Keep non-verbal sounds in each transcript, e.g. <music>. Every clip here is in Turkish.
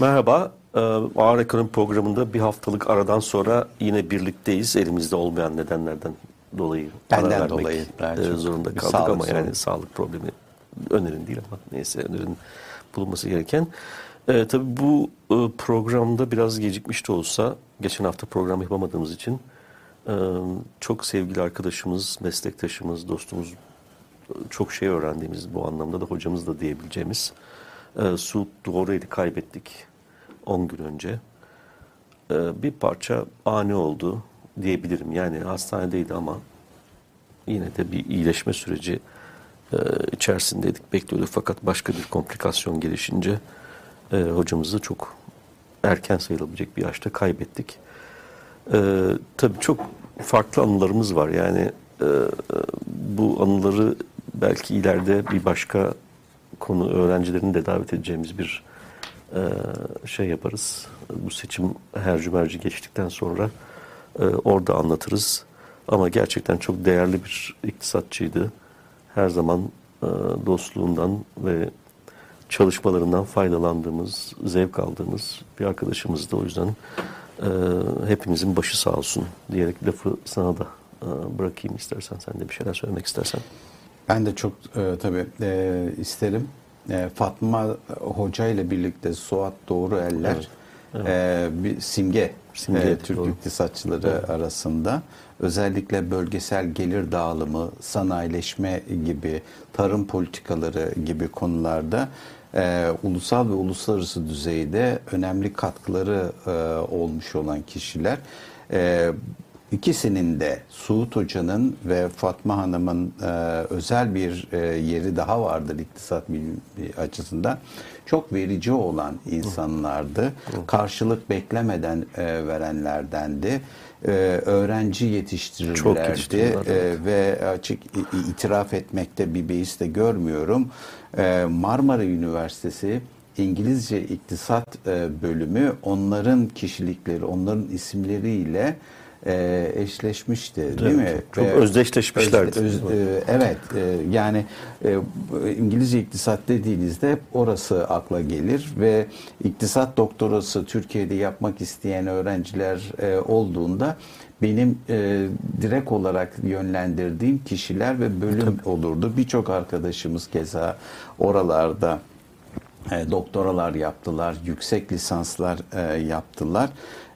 Merhaba, e, Ağır Ekonomi programında bir haftalık aradan sonra yine birlikteyiz. Elimizde olmayan nedenlerden dolayı Benden ara vermek dolayı e, zorunda kaldık sağlık ama yani sorunu. sağlık problemi önerin değil ama neyse önerin bulunması gereken. E, tabii bu e, programda biraz gecikmiş de olsa geçen hafta program yapamadığımız için e, çok sevgili arkadaşımız, meslektaşımız, dostumuz çok şey öğrendiğimiz bu anlamda da hocamız da diyebileceğimiz e, Suud Doğru'yu kaybettik 10 gün önce. E, bir parça ani oldu diyebilirim. Yani hastanedeydi ama yine de bir iyileşme süreci e, içerisindeydik, bekliyorduk. Fakat başka bir komplikasyon gelişince e, hocamızı çok erken sayılabilecek bir yaşta kaybettik. E, tabii çok farklı anılarımız var. Yani e, bu anıları belki ileride bir başka konu öğrencilerini de davet edeceğimiz bir e, şey yaparız. Bu seçim her cümerci geçtikten sonra e, orada anlatırız. Ama gerçekten çok değerli bir iktisatçıydı. Her zaman e, dostluğundan ve çalışmalarından faydalandığımız, zevk aldığımız bir arkadaşımızdı. O yüzden e, hepimizin başı sağ olsun diyerek lafı sana da e, bırakayım istersen. Sen de bir şeyler söylemek istersen. Ben de çok e, tabii isterim. E, Fatma Hoca ile birlikte Suat Doğru Eller e, bir simge, Simge, e, Türk doğru. iktisatçıları arasında. Özellikle bölgesel gelir dağılımı, sanayileşme gibi, tarım politikaları gibi konularda e, ulusal ve uluslararası düzeyde önemli katkıları e, olmuş olan kişiler. E, İkisinin de Suud Hoca'nın ve Fatma Hanım'ın e, özel bir e, yeri daha vardır iktisat bilimi açısından. Çok verici olan insanlardı. Karşılık beklemeden e, verenlerdendi. E, öğrenci Çok yetiştirirlerdi yetiştirdiler, E, ve açık itiraf etmekte bir beis de görmüyorum. E, Marmara Üniversitesi İngilizce İktisat e, bölümü onların kişilikleri, onların isimleriyle e, eşleşmişti değil mi? Evet, çok Ve özdeşleşmişlerdi. öz- e, evet, e, yani e, İngilizce iktisat dediğinizde hep orası akla gelir ve iktisat doktorası Türkiye'de yapmak isteyen öğrenciler e, olduğunda benim e, direkt olarak yönlendirdiğim kişiler ve bölüm olurdu. Birçok arkadaşımız keza oralarda e, doktoralar yaptılar, yüksek lisanslar e, yaptılar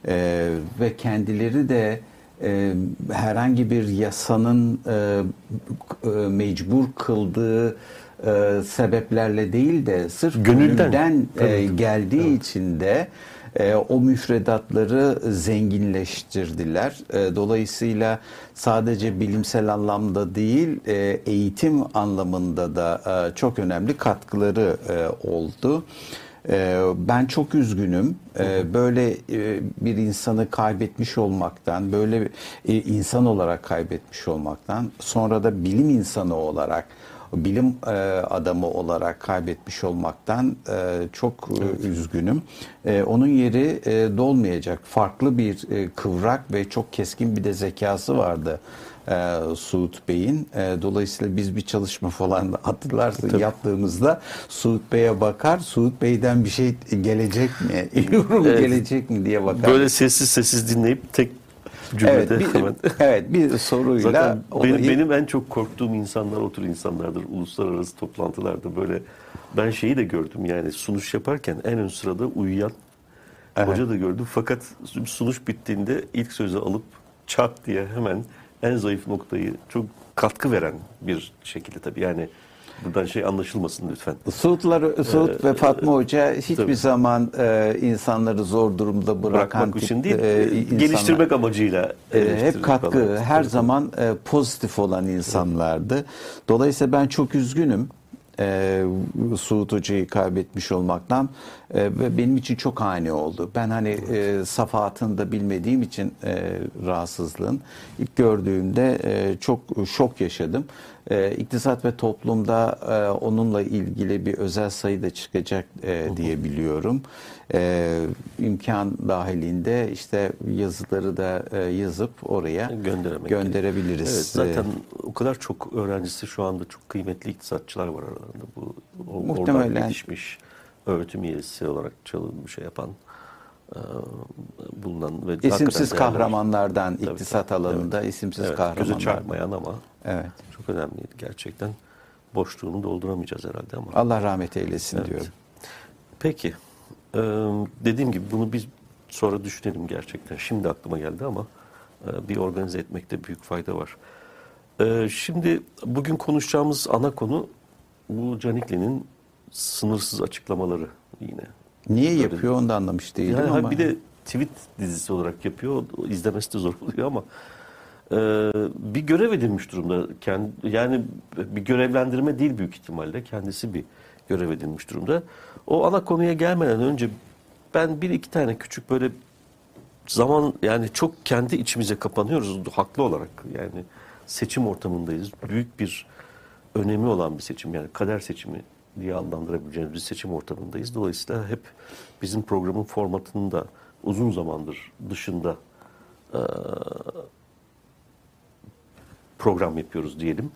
E, ve kendileri de e, herhangi bir yasanın e, e, mecbur kıldığı e, sebeplerle değil de sırf Gönülden. gönülden, e, geldiği için de e, o müfredatları zenginleştirdiler. E, dolayısıyla sadece bilimsel anlamda değil, e, eğitim anlamında da e, çok önemli katkıları e, oldu. E, ben çok üzgünüm. E, böyle e, bir insanı kaybetmiş olmaktan, böyle e, insan olarak kaybetmiş olmaktan, sonra da bilim insanı olarak bilim e, adamı olarak kaybetmiş olmaktan çok e, üzgünüm. Onun yeri dolmayacak. Farklı bir kıvrak ve çok keskin bir de zekası vardı. E, Suud Bey'in. E, dolayısıyla biz bir çalışma falan hatırlarsın yaptığımızda Suud Bey'e bakar. Suud Bey'den bir şey gelecek mi? <laughs> Yorum Evet. gelecek mi diye bakar. Böyle sessiz sessiz dinleyip tek evet, cümlede bir, hemen. <laughs> evet bir soruyla Zaten benim, olayı- benim en çok korktuğum insanlar o tür insanlardır. Uluslararası toplantılarda böyle ben şeyi de gördüm yani sunuş yaparken en ön sırada uyuyan hoca da gördüm. Fakat sunuş bittiğinde ilk sözü alıp çat diye hemen en zayıf noktayı çok katkı veren bir şekilde tabii yani buradan şey anlaşılmasın lütfen. Suudlar, Suud ve Fatma Hoca hiçbir Ee, tabii. zaman e, insanları zor durumda bırakan Bırakmak tip, için değil, e, e, insanlar. geliştirmek amacıyla. E, hep katkı, falan. her zaman e, pozitif olan insanlardı. Dolayısıyla ben çok üzgünüm. E, Suud Hoca'yı kaybetmiş olmaktan E, ve benim için çok ani oldu. Ben hani e, safahatını da bilmediğim için e, rahatsızlığın ilk gördüğümde e, çok şok yaşadım. E, İktisat ve toplumda e, onunla ilgili bir özel sayı da çıkacak e, diye biliyorum. E, imkan dahilinde işte yazıları da e, yazıp oraya Gönderemek gönderebiliriz. Evet, zaten o kadar çok öğrencisi şu anda çok kıymetli iktisatçılar var aralarında. Bu o- oradan Muhtemelen. yetişmiş öğretim üyesi olarak çalın bir şey yapan e, bulunan ve İsimsiz kahramanlardan Tabii, iktisat tabii, alanında evet. isimsiz Evet, kahramanlar. göze çarpmayan ama Evet. çok önemliydi gerçekten. Boşluğunu dolduramayacağız herhalde ama. Allah rahmet eylesin Evet. diyorum. Peki. Ee, dediğim gibi bunu biz sonra düşünelim gerçekten. Şimdi aklıma geldi ama e, bir organize etmekte büyük fayda var. Ee, şimdi bugün konuşacağımız ana konu bu Canikli'nin sınırsız açıklamaları yine. Niye Böyle- yapıyor onu da anlamış değilim Yani ama. bir de tweet dizisi olarak yapıyor. İzlemesi de zor oluyor ama e, bir görev edinmiş durumda. Kendi, yani bir görevlendirme değil büyük ihtimalle. Kendisi bir görev edinmiş durumda. O ana konuya gelmeden önce ben bir iki tane küçük böyle zaman yani çok kendi içimize kapanıyoruz haklı olarak. Yani seçim ortamındayız. Büyük bir önemi olan bir seçim yani kader seçimi diye adlandırabileceğimiz bir seçim ortamındayız. Dolayısıyla hep bizim programın formatının da uzun zamandır dışında eee, program yapıyoruz diyelim.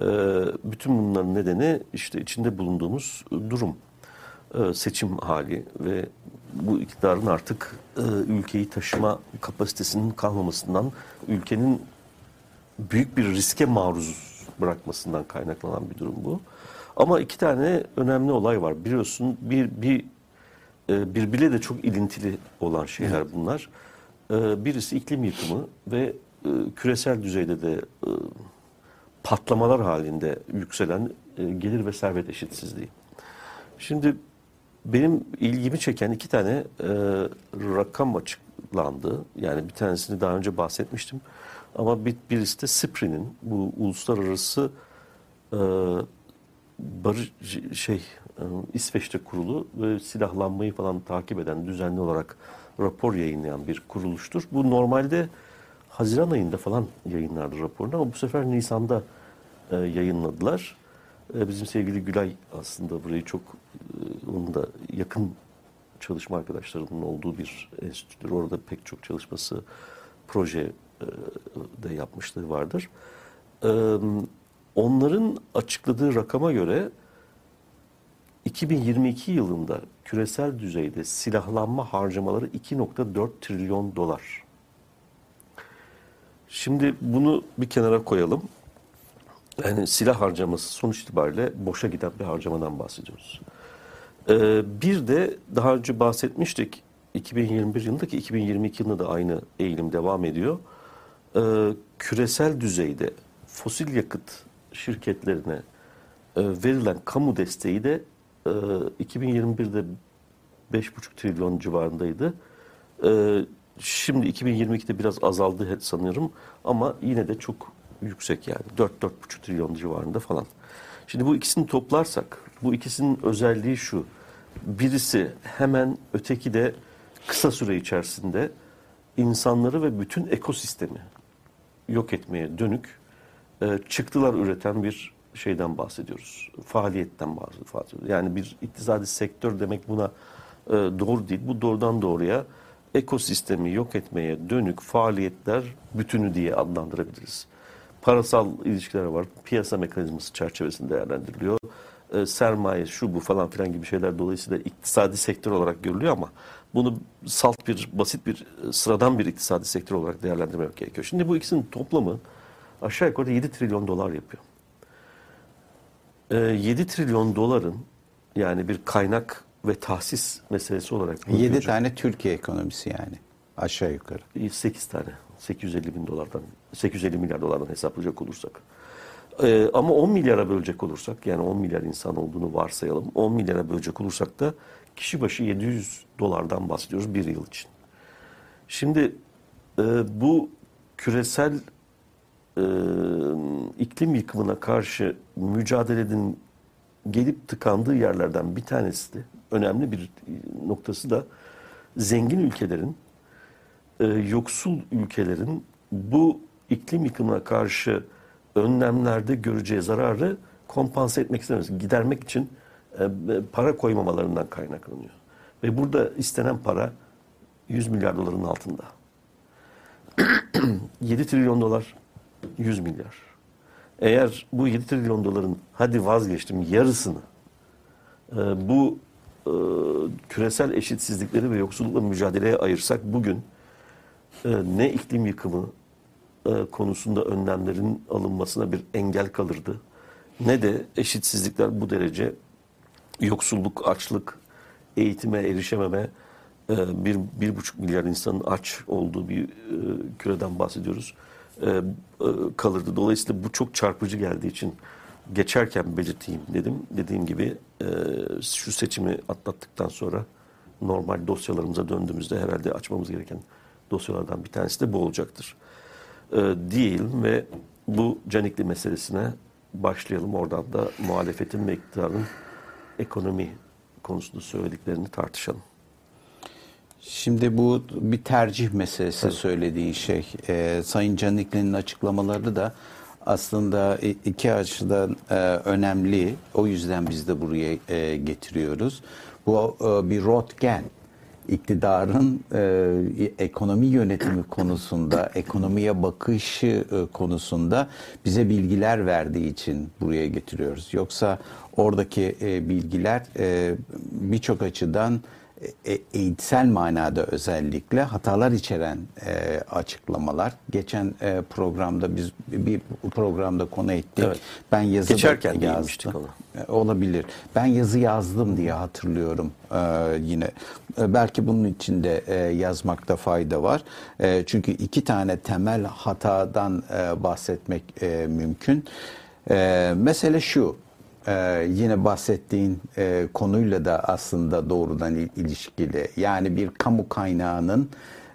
Eee, bütün bunların nedeni işte içinde bulunduğumuz durum, eee, seçim hali ve bu iktidarın artık eee, ülkeyi taşıma kapasitesinin kalmamasından, ülkenin büyük bir riske maruz bırakmasından kaynaklanan bir durum bu. Ama iki tane önemli olay var. Biliyorsun bir bir e, birbiriyle de çok ilintili olan şeyler bunlar. E, Birisi iklim yıkımı ve e, küresel düzeyde de e, patlamalar halinde yükselen e, gelir ve servet eşitsizliği. Şimdi benim ilgimi çeken iki tane e, rakam açıklandı. Yani bir tanesini daha önce bahsetmiştim. Ama bir, birisi de SIPRI'nin bu uluslararası e, barış şey e, İsveç'te kurulu silahlanmayı falan takip eden düzenli olarak rapor yayınlayan bir kuruluştur. Bu normalde Haziran ayında falan yayınlardı raporunu ama bu sefer Nisan'da e, yayınladılar. E, bizim sevgili Gülay aslında burayı çok onun da yakın çalışma arkadaşlarının olduğu bir enstitüdür. Orada pek çok çalışması proje de yapmışlığı vardır. Onların açıkladığı rakama göre 2022 yılında küresel düzeyde silahlanma harcamaları 2.4 trilyon dolar. Şimdi bunu bir kenara koyalım. Yani silah harcaması sonuç itibariyle boşa giden bir harcamadan bahsediyoruz. Ee, bir de daha önce bahsetmiştik 2021 yılındaki 2022 yılında da aynı eğilim devam ediyor. Ee, küresel düzeyde fosil yakıt şirketlerine e, verilen kamu desteği de e, 2021'de 5,5 trilyon civarındaydı. E, şimdi 2022'de biraz azaldı sanıyorum ama yine de çok yüksek yani 4-4,5 trilyon civarında falan. Şimdi bu ikisini toplarsak bu ikisinin özelliği şu. Birisi hemen öteki de kısa süre içerisinde insanları ve bütün ekosistemi yok etmeye dönük e, çıktılar üreten bir şeyden bahsediyoruz. Faaliyetten bahsediyoruz. Yani bir iktisadi sektör demek buna e, doğru değil. Bu doğrudan doğruya ekosistemi yok etmeye dönük faaliyetler bütünü diye adlandırabiliriz. Parasal ilişkiler var. Piyasa mekanizması çerçevesinde değerlendiriliyor. E, sermaye şu bu falan filan gibi şeyler dolayısıyla iktisadi sektör olarak görülüyor ama bunu salt bir, basit bir, sıradan bir iktisadi sektör olarak değerlendirmek gerekiyor. Şimdi bu ikisinin toplamı aşağı yukarı 7 trilyon dolar yapıyor. E, 7 trilyon doların yani bir kaynak ve tahsis meselesi olarak 7 bakınca- tane Türkiye ekonomisi yani aşağı yukarı. 8 tane. 850 bin dolardan, 850 milyar dolardan hesaplayacak olursak. Ee, ama 10 milyara bölecek olursak, yani 10 milyar insan olduğunu varsayalım. 10 milyara bölecek olursak da kişi başı 700 dolardan bahsediyoruz bir yıl için. Şimdi e, bu küresel e, iklim yıkımına karşı mücadelenin gelip tıkandığı yerlerden bir tanesi de önemli bir noktası da zengin ülkelerin e, yoksul ülkelerin bu iklim yıkımına karşı önlemlerde göreceği zararı kompanse etmek istemez. Gidermek için e, para koymamalarından kaynaklanıyor. Ve burada istenen para 100 milyar doların altında. <clears throat> 7 trilyon dolar 100 milyar. Eğer bu 7 trilyon doların hadi vazgeçtim yarısını e, bu e, küresel eşitsizlikleri ve yoksullukla mücadeleye ayırsak bugün e, ne iklim yıkımı konusunda önlemlerin alınmasına bir engel kalırdı ne de eşitsizlikler bu derece yoksulluk, açlık, eğitime erişememe, bir, bir buçuk milyar insanın aç olduğu bir e, küreden bahsediyoruz, e, e, kalırdı. Dolayısıyla bu çok çarpıcı geldiği için geçerken belirteyim dedim. Dediğim gibi e, şu seçimi atlattıktan sonra normal dosyalarımıza döndüğümüzde herhalde açmamız gereken dosyalardan bir tanesi de bu olacaktır. E, diyelim ve bu canikli meselesine başlayalım. Oradan da muhalefetin ve iktidarın ekonomi konusunda söylediklerini tartışalım. Şimdi bu bir tercih meselesi söylediğin şey. Ee, Sayın Canikli'nin açıklamaları da aslında iki açıdan e, önemli. O yüzden biz de buraya e, getiriyoruz. Bu e, bir rotgen. iktidarın e, ekonomi yönetimi konusunda, ekonomiye bakışı e, konusunda bize bilgiler verdiği için buraya getiriyoruz. Yoksa oradaki e, bilgiler e, birçok açıdan e, eğitsel manada özellikle hatalar içeren e, açıklamalar. Geçen e, programda biz bir programda konu ettik. Evet. Ben yazı Geçerken değinmiştik yazdım. E, Olabilir. Ben yazı yazdım diye hatırlıyorum e, yine. E, belki bunun için de e, yazmakta fayda var. E, çünkü iki tane temel hatadan e, bahsetmek e, mümkün. E, mesele şu. Ee, yine bahsettiğin e, konuyla da aslında doğrudan il- ilişkili. Yani bir kamu kaynağının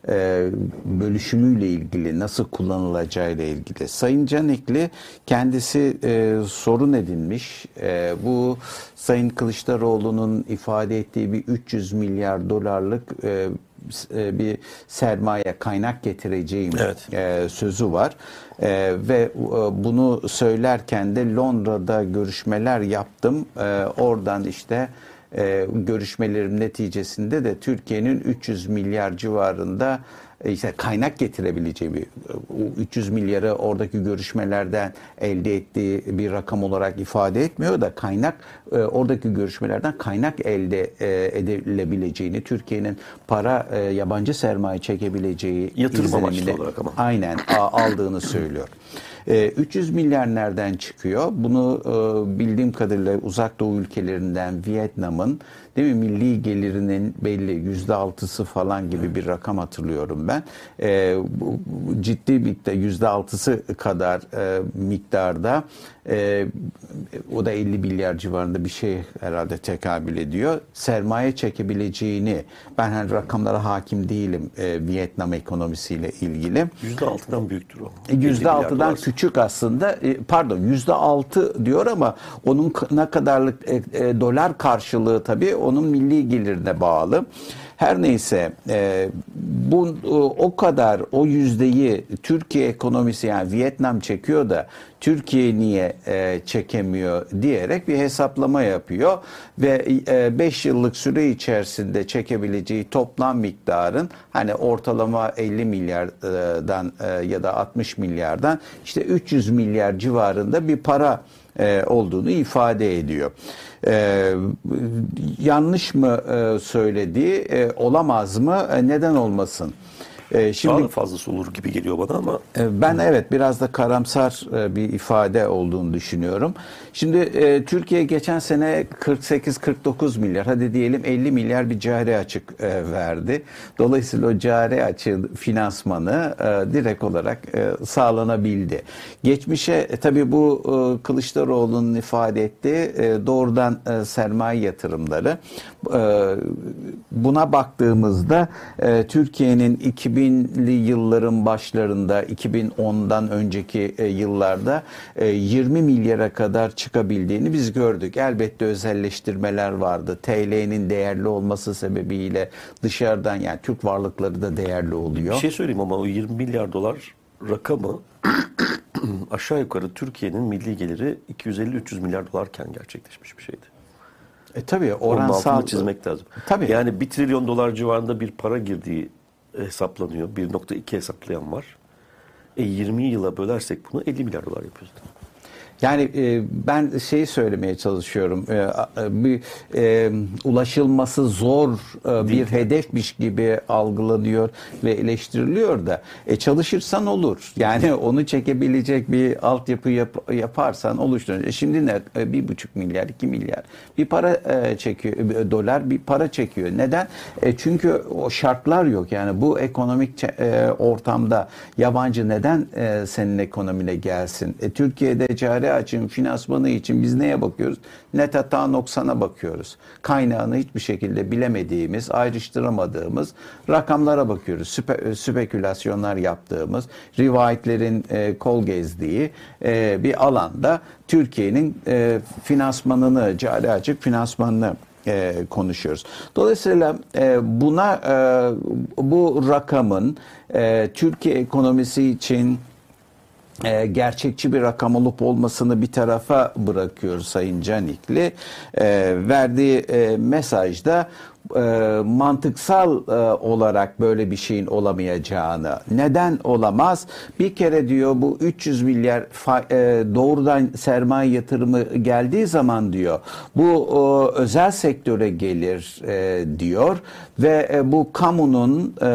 e, bölüşümüyle ilgili, nasıl kullanılacağıyla ilgili. Sayın Canikli kendisi e, sorun edinmiş. E, bu Sayın Kılıçdaroğlu'nun ifade ettiği bir 300 milyar dolarlık e, e, bir sermaye kaynak getireceğim Evet. e, sözü var. E, ve e, bunu söylerken de Londra'da görüşmeler yaptım. E, oradan işte e, görüşmelerim neticesinde de Türkiye'nin 300 milyar civarında işte kaynak getirebileceği bir o 300 milyarı oradaki görüşmelerden elde ettiği bir rakam olarak ifade etmiyor da kaynak e, oradaki görüşmelerden kaynak elde e, edilebileceğini Türkiye'nin para e, yabancı sermaye çekebileceği Yatırım amaçlı olarak ama. aynen aldığını söylüyor. E, 300 milyar nereden çıkıyor? Bunu e, bildiğim kadarıyla uzak doğu ülkelerinden Vietnam'ın değil mi milli gelirinin belli yüzde altısı falan gibi bir rakam hatırlıyorum ben. E, bu, ciddi bir yüzde altısı kadar e, miktarda e, o da 50 milyar civarında bir şey herhalde tekabül ediyor. Sermaye çekebileceğini ben hani rakamlara hakim değilim e, Vietnam ekonomisiyle ilgili. %6'dan büyüktür o. 50 Yüzde milyar altıdan dolar. küçük aslında E, pardon yüzde altı diyor ama onun ne kadarlık e, e, dolar karşılığı tabii onun milli gelirine bağlı. Her neyse e, bu e, o kadar o yüzdeyi Türkiye ekonomisi yani Vietnam çekiyor da Türkiye niye e, çekemiyor diyerek bir hesaplama yapıyor ve 5 yıllık süre içerisinde çekebileceği toplam miktarın hani ortalama 50 milyardan e, ya da 60 milyardan işte 300 milyar civarında bir para e, olduğunu ifade ediyor. E, yanlış mı e, söylediği e, olamaz mı? E, neden olmasın? E, Şimdi, Daha da fazlası olur gibi geliyor bana ama e, Ben evet biraz da karamsar e, bir ifade olduğunu düşünüyorum. Şimdi e, Türkiye geçen sene 48-49 milyar hadi diyelim 50 milyar bir cari açık e, verdi. Dolayısıyla o cari açığın finansmanı e, direkt olarak e, sağlanabildi. Geçmişe e, tabii bu e, Kılıçdaroğlu'nun ifade ettiği e, doğrudan e, sermaye yatırımları. E, buna baktığımızda e, Türkiye'nin 2000'li yılların başlarında 2010'dan önceki e, yıllarda e, 20 milyara kadar çıkabildiğini biz gördük. Elbette özelleştirmeler vardı. TL'nin değerli olması sebebiyle dışarıdan yani Türk varlıkları da değerli oluyor. bir şey söyleyeyim ama o 20 milyar dolar rakamı <clears throat> aşağı yukarı Türkiye'nin milli geliri 250-300 milyar dolarken gerçekleşmiş bir şeydi. E tabii Onun oransal altını çizmek lazım. Tabii. Yani 1 trilyon dolar civarında bir para girdiği hesaplanıyor. 1.2 hesaplayan var. E 20 yıla bölersek bunu 50 milyar dolar yapıyoruz. Yani e, ben şeyi söylemeye çalışıyorum. E, e, bir e, ulaşılması zor e, bir hedefmiş gibi algılanıyor ve eleştiriliyor da e, çalışırsan olur. Yani <laughs> onu çekebilecek bir altyapı yap, yaparsan oluşturur. E, şimdi ne? E, bir buçuk milyar, iki milyar bir para e, çekiyor, e, dolar bir para çekiyor. Neden? E, çünkü o şartlar yok. Yani bu ekonomik e, ortamda yabancı neden e, senin ekonomine gelsin? E, Türkiye'de cari açığın finansmanı için biz neye bakıyoruz? Net hata noksana bakıyoruz. Kaynağını hiçbir şekilde bilemediğimiz, ayrıştıramadığımız rakamlara bakıyoruz. Süpe, spekülasyonlar yaptığımız, rivayetlerin e, kol gezdiği e, bir alanda Türkiye'nin e, finansmanını, cari açık finansmanını e, konuşuyoruz. Dolayısıyla e, buna e, bu rakamın e, Türkiye ekonomisi için e, gerçekçi bir rakam olup olmasını bir tarafa bırakıyoruz Sayın Canikli. E, verdiği e, mesajda e, mantıksal e, olarak böyle bir şeyin olamayacağını. Neden olamaz? Bir kere diyor bu 300 milyar fa, e, doğrudan sermaye yatırımı geldiği zaman diyor bu e, özel sektöre gelir e, diyor ve e, bu kamunun e,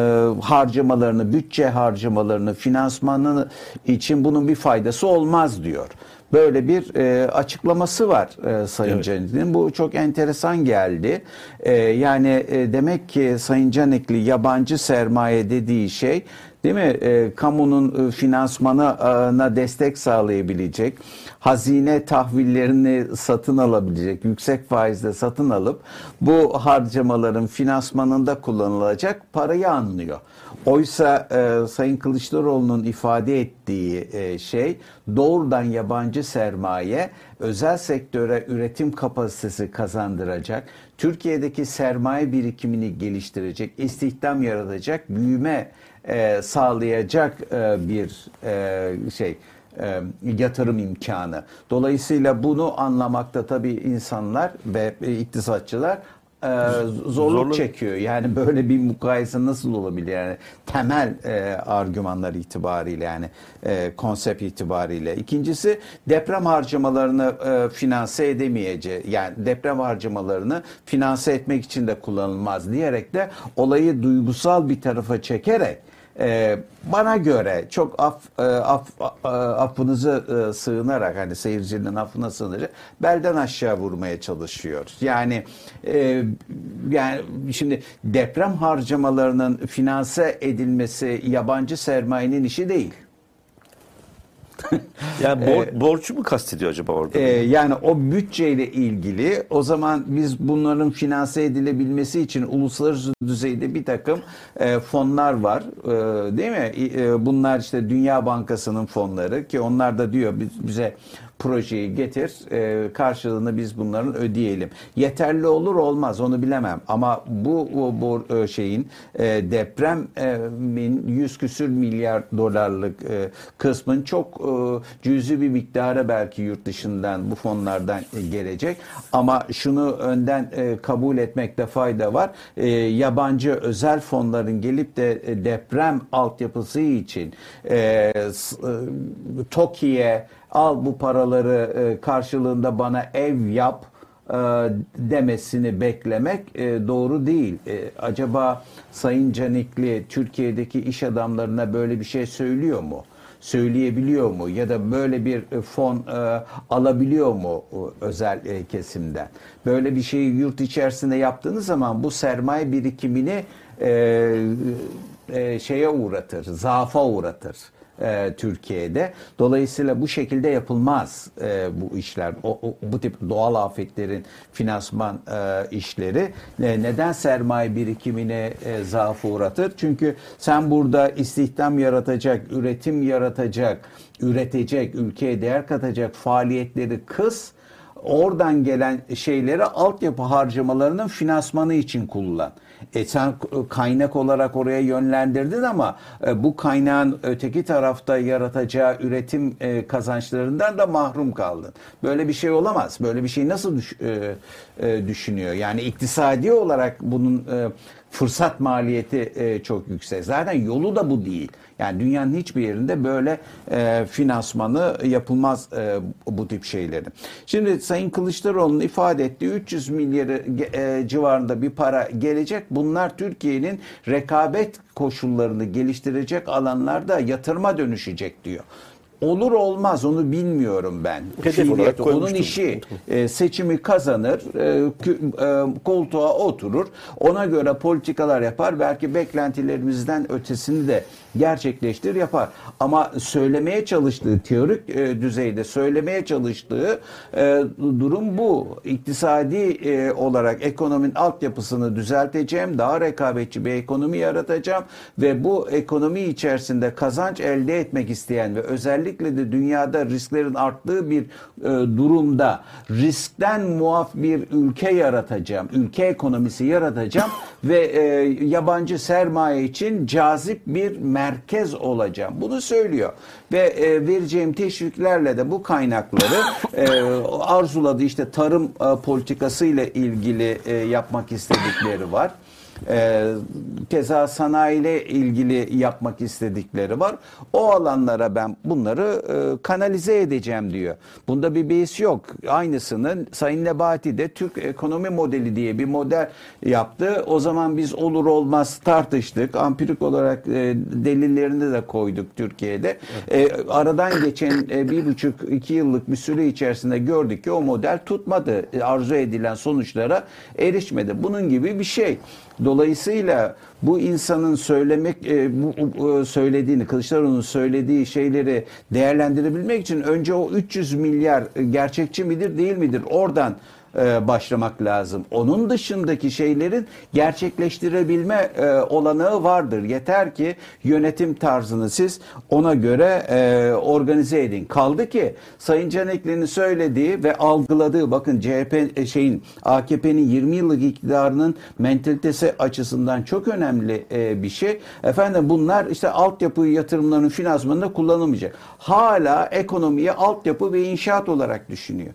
harcamalarını, bütçe harcamalarını, finansmanını için bunun bir faydası olmaz diyor. Böyle bir e, açıklaması var e, Sayın evet. Canikli'nin. Bu çok enteresan geldi. E, yani e, demek ki Sayın Canikli yabancı sermaye dediği şey değil mi? E, kamunun e, finansmanına destek sağlayabilecek, hazine tahvillerini satın alabilecek, yüksek faizle satın alıp bu harcamaların finansmanında kullanılacak parayı anlıyor. Oysa e, Sayın Kılıçdaroğlu'nun ifade ettiği e, şey doğrudan yabancı sermaye özel sektöre üretim kapasitesi kazandıracak, Türkiye'deki sermaye birikimini geliştirecek, istihdam yaratacak, büyüme e, sağlayacak e, bir e, şey e, yatırım imkanı. Dolayısıyla bunu anlamakta tabii insanlar ve iktisatçılar e, zorluk, zorluk çekiyor. Yani böyle bir mukayese nasıl olabilir? Yani temel e, argümanlar itibariyle yani e, konsept itibariyle. İkincisi deprem harcamalarını e, finanse edemeyeceği yani deprem harcamalarını finanse etmek için de kullanılmaz diyerek de olayı duygusal bir tarafa çekerek e, bana göre çok af, e, af, e, affınızı e, sığınarak hani seyircinin affına sığınarak belden aşağı vurmaya çalışıyor. Yani e, yani şimdi deprem harcamalarının finanse edilmesi yabancı sermayenin işi değil. <laughs> yani bor, e, borcu mu kastediyor acaba orada? E, yani o bütçeyle ilgili o zaman biz bunların finanse edilebilmesi için uluslararası düzeyde bir takım e, fonlar var. E, değil mi? E, bunlar işte Dünya Bankası'nın fonları ki onlar da diyor bize projeyi getir e, karşılığını biz bunların ödeyelim. Yeterli olur olmaz onu bilemem ama bu, bu, bu e, şeyin e, depremin yüz küsür milyar dolarlık e, kısmın çok e, cüzi bir miktara belki yurt dışından bu fonlardan e, gelecek ama şunu önden e, kabul etmekte fayda var. E, yabancı özel fonların gelip de e, deprem altyapısı için e, TOKİ'ye al bu paraları e, karşılığında bana ev yap e, demesini beklemek e, doğru değil. Acaba Sayın Canikli Türkiye'deki iş adamlarına böyle bir şey söylüyor mu? Söyleyebiliyor mu? Ya da böyle bir fon alabiliyor mu özel kesimden? Böyle bir şeyi yurt içerisinde yaptığınız zaman bu sermaye birikimini şeye uğratır, zaafa uğratır e, Türkiye'de. Dolayısıyla bu şekilde yapılmaz e, bu işler. O, o, bu tip doğal afetlerin finansman e, işleri. E, neden sermaye birikimine e, zaaf uğratır? Çünkü sen burada istihdam yaratacak, üretim yaratacak, üretecek, ülkeye değer katacak faaliyetleri kıs oradan gelen şeyleri altyapı harcamalarının finansmanı için kullan. E sen kaynak olarak oraya yönlendirdin ama e, bu kaynağın öteki tarafta yaratacağı üretim e, kazançlarından da mahrum kaldın. Böyle bir şey olamaz. Böyle bir şey nasıl düş, e, e, düşünüyor? Yani iktisadi olarak bunun e, fırsat maliyeti e, çok yüksek. Zaten yolu da bu değil. Yani dünyanın hiçbir yerinde böyle e, finansmanı yapılmaz e, bu tip şeylerin. Şimdi Sayın Kılıçdaroğlu'nun ifade ettiği 300 milyarı e, civarında bir para gelecek. Bunlar Türkiye'nin rekabet koşullarını geliştirecek alanlarda yatırıma dönüşecek diyor. Olur olmaz onu bilmiyorum ben. Hedef onun işi e, seçimi kazanır, e, kü- e, koltuğa oturur, ona göre politikalar yapar. Belki beklentilerimizden ötesini de gerçekleştirir yapar. Ama söylemeye çalıştığı teorik e, düzeyde söylemeye çalıştığı e, durum bu. İktisadi e, olarak ekonominin altyapısını düzelteceğim, daha rekabetçi bir ekonomi yaratacağım ve bu ekonomi içerisinde kazanç elde etmek isteyen ve özellikle de dünyada risklerin arttığı bir e, durumda riskten muaf bir ülke yaratacağım, ülke ekonomisi yaratacağım ve e, yabancı sermaye için cazip bir merkez olacağım. Bunu söylüyor ve e, vereceğim teşviklerle de bu kaynakları e, arzuladığı işte tarım e, politikası ile ilgili e, yapmak istedikleri var. E, keza sanayiyle ilgili yapmak istedikleri var. O alanlara ben bunları e, kanalize edeceğim diyor. Bunda bir beis yok. Aynısını Sayın Nebati de Türk ekonomi modeli diye bir model yaptı. O zaman biz olur olmaz tartıştık. Ampirik olarak e, delillerini de koyduk Türkiye'de. E, aradan geçen e, bir buçuk iki yıllık bir süre içerisinde gördük ki o model tutmadı. E, arzu edilen sonuçlara erişmedi. Bunun gibi bir şey. Dolayısıyla bu insanın söylemek e, bu e, söylediğini Kılıçdaroğlu'nun söylediği şeyleri değerlendirebilmek için önce o 300 milyar gerçekçi midir değil midir? Oradan e, başlamak lazım. Onun dışındaki şeylerin gerçekleştirebilme e, olanağı vardır. Yeter ki yönetim tarzını siz ona göre e, organize edin. Kaldı ki Sayın Canikli'nin söylediği ve algıladığı bakın CHP e, şeyin AKP'nin 20 yıllık iktidarının mentalitesi açısından çok önemli bir şey. Efendim bunlar işte altyapı yatırımlarının finansmanında kullanılmayacak. Hala ekonomiye altyapı ve inşaat olarak düşünüyor.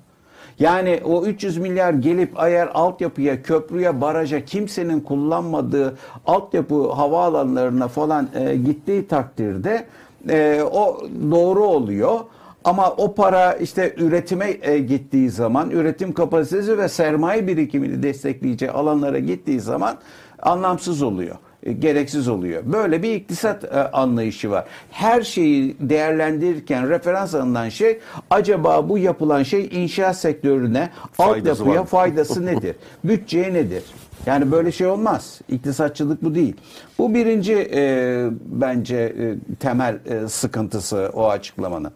Yani o 300 milyar gelip eğer altyapıya, köprüye, baraja kimsenin kullanmadığı altyapı havaalanlarına falan e, gittiği takdirde e, o doğru oluyor. Ama o para işte üretime e, gittiği zaman, üretim kapasitesi ve sermaye birikimini destekleyeceği alanlara gittiği zaman anlamsız oluyor gereksiz oluyor. Böyle bir iktisat e, anlayışı var. Her şeyi değerlendirirken referans alınan şey acaba bu yapılan şey inşaat sektörüne, Faydası altyapıya var faydası nedir? <laughs> Bütçeye nedir? Yani böyle şey olmaz. İktisatçılık bu değil. Bu birinci e, bence e, temel e, sıkıntısı o açıklamanın.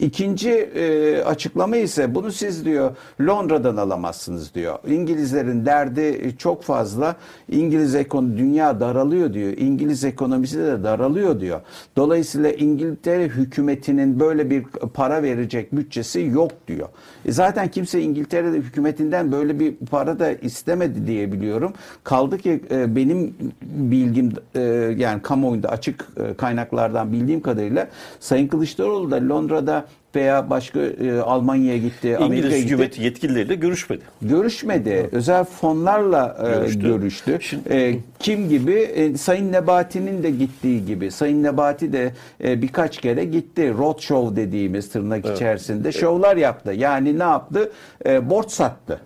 İkinci e, açıklama ise bunu siz diyor Londra'dan alamazsınız diyor. İngilizlerin derdi çok fazla. İngiliz ekonomi dünya daralıyor diyor. İngiliz ekonomisi de daralıyor diyor. Dolayısıyla İngiltere hükümetinin böyle bir para verecek bütçesi yok diyor. E zaten kimse İngiltere hükümetinden böyle bir para da istemedi diye biliyorum. Kaldı ki e, benim bilgim e, yani kamuoyunda açık e, kaynaklardan bildiğim kadarıyla Sayın Kılıçdaroğlu da Londra'da veya başka e, Almanya'ya gitti, Amerika'ya gitti. hükümeti yetkilileriyle görüşmedi. Görüşmedi. Özel fonlarla e, Görüştü. görüştü. Şimdi- E, kim gibi? E, Sayın Nebati'nin de gittiği gibi. Sayın Nebati de e, birkaç kere gitti. Road show dediğimiz tırnak içerisinde şovlar yaptı. Yani ne yaptı? E, borç sattı.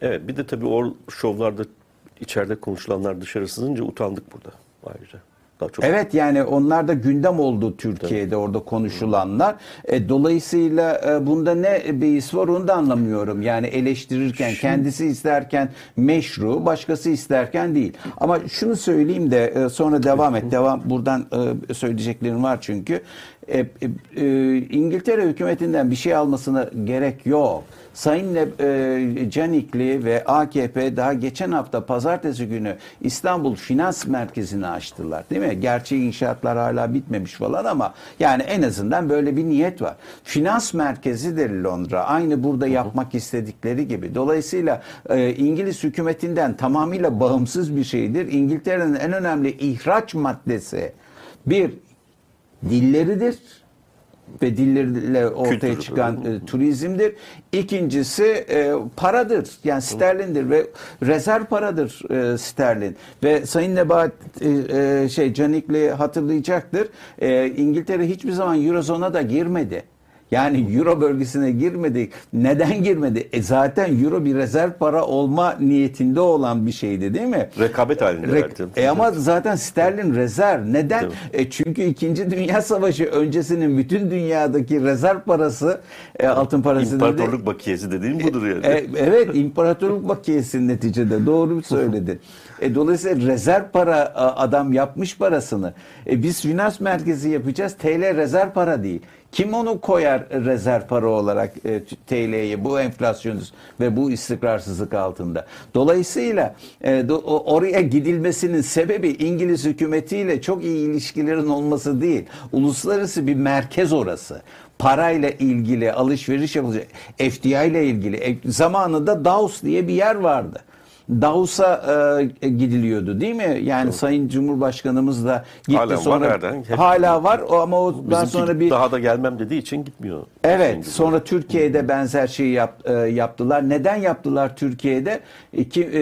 Evet bir de tabii o şovlarda içeride konuşulanlar dışarı sızınca utandık burada ayrıca. Daha çok Evet yani onlar da gündem oldu Türkiye'de orada konuşulanlar. E, dolayısıyla e, bunda ne beis var onu da anlamıyorum. Yani eleştirirken kendisi isterken meşru, başkası isterken değil. Ama şunu söyleyeyim de e, sonra devam et. Devam buradan e, söyleyeceklerim var çünkü. E, e, e, İngiltere hükümetinden bir şey almasına gerek yok. Sayın Ne- e, Canikli ve AKP daha geçen hafta pazartesi günü İstanbul Finans Merkezi'ni açtılar. Değil mi? Gerçi inşaatlar hala bitmemiş falan ama yani en azından böyle bir niyet var. Finans merkezidir Londra. Aynı burada yapmak istedikleri gibi. Dolayısıyla e, İngiliz hükümetinden tamamıyla bağımsız bir şeydir. İngiltere'nin en önemli ihraç maddesi bir dilleridir. ve dilleriyle ortaya Kültür. çıkan e, turizmdir. İkincisi e, paradır. Yani sterlindir ve rezerv paradır e, sterlin. Ve Sayın Nebahat e, e, şey Canikli hatırlayacaktır. E, İngiltere hiçbir zaman Eurozone'a da girmedi. Yani Euro bölgesine girmedik. Neden girmedi? E zaten Euro bir rezerv para olma niyetinde olan bir şeydi değil mi? Rekabet halinde zaten. e ama zaten sterlin rezerv. Neden? E çünkü 2. Dünya Savaşı öncesinin bütün dünyadaki rezerv parası e, altın parası dedi. İmparatorluk bakiyesi dediğim budur yani. E, evet imparatorluk bakiyesi neticede doğru söyledin. E, dolayısıyla rezerv para a, adam yapmış parasını. E, biz finans merkezi yapacağız. TL rezerv para değil. Kim onu koyar rezerv para olarak e, TL'ye bu enflasyon ve bu istikrarsızlık altında? Dolayısıyla e, do- oraya gidilmesinin sebebi İngiliz hükümetiyle çok iyi ilişkilerin olması değil. Uluslararası bir merkez orası parayla ilgili alışveriş yapılacak. FDI ile ilgili. E, zamanında Davos diye bir yer vardı. Davos'a e, gidiliyordu değil mi? Yani Sayın Cumhurbaşkanımız da gitti Hala var sonra nereden? Hep- hala var o ama o daha sonra bir daha da gelmem dediği için gitmiyor. Evet, İngilizler. sonra Türkiye'de benzer şeyi yap, e, yaptılar. Neden yaptılar Türkiye'de? İki e,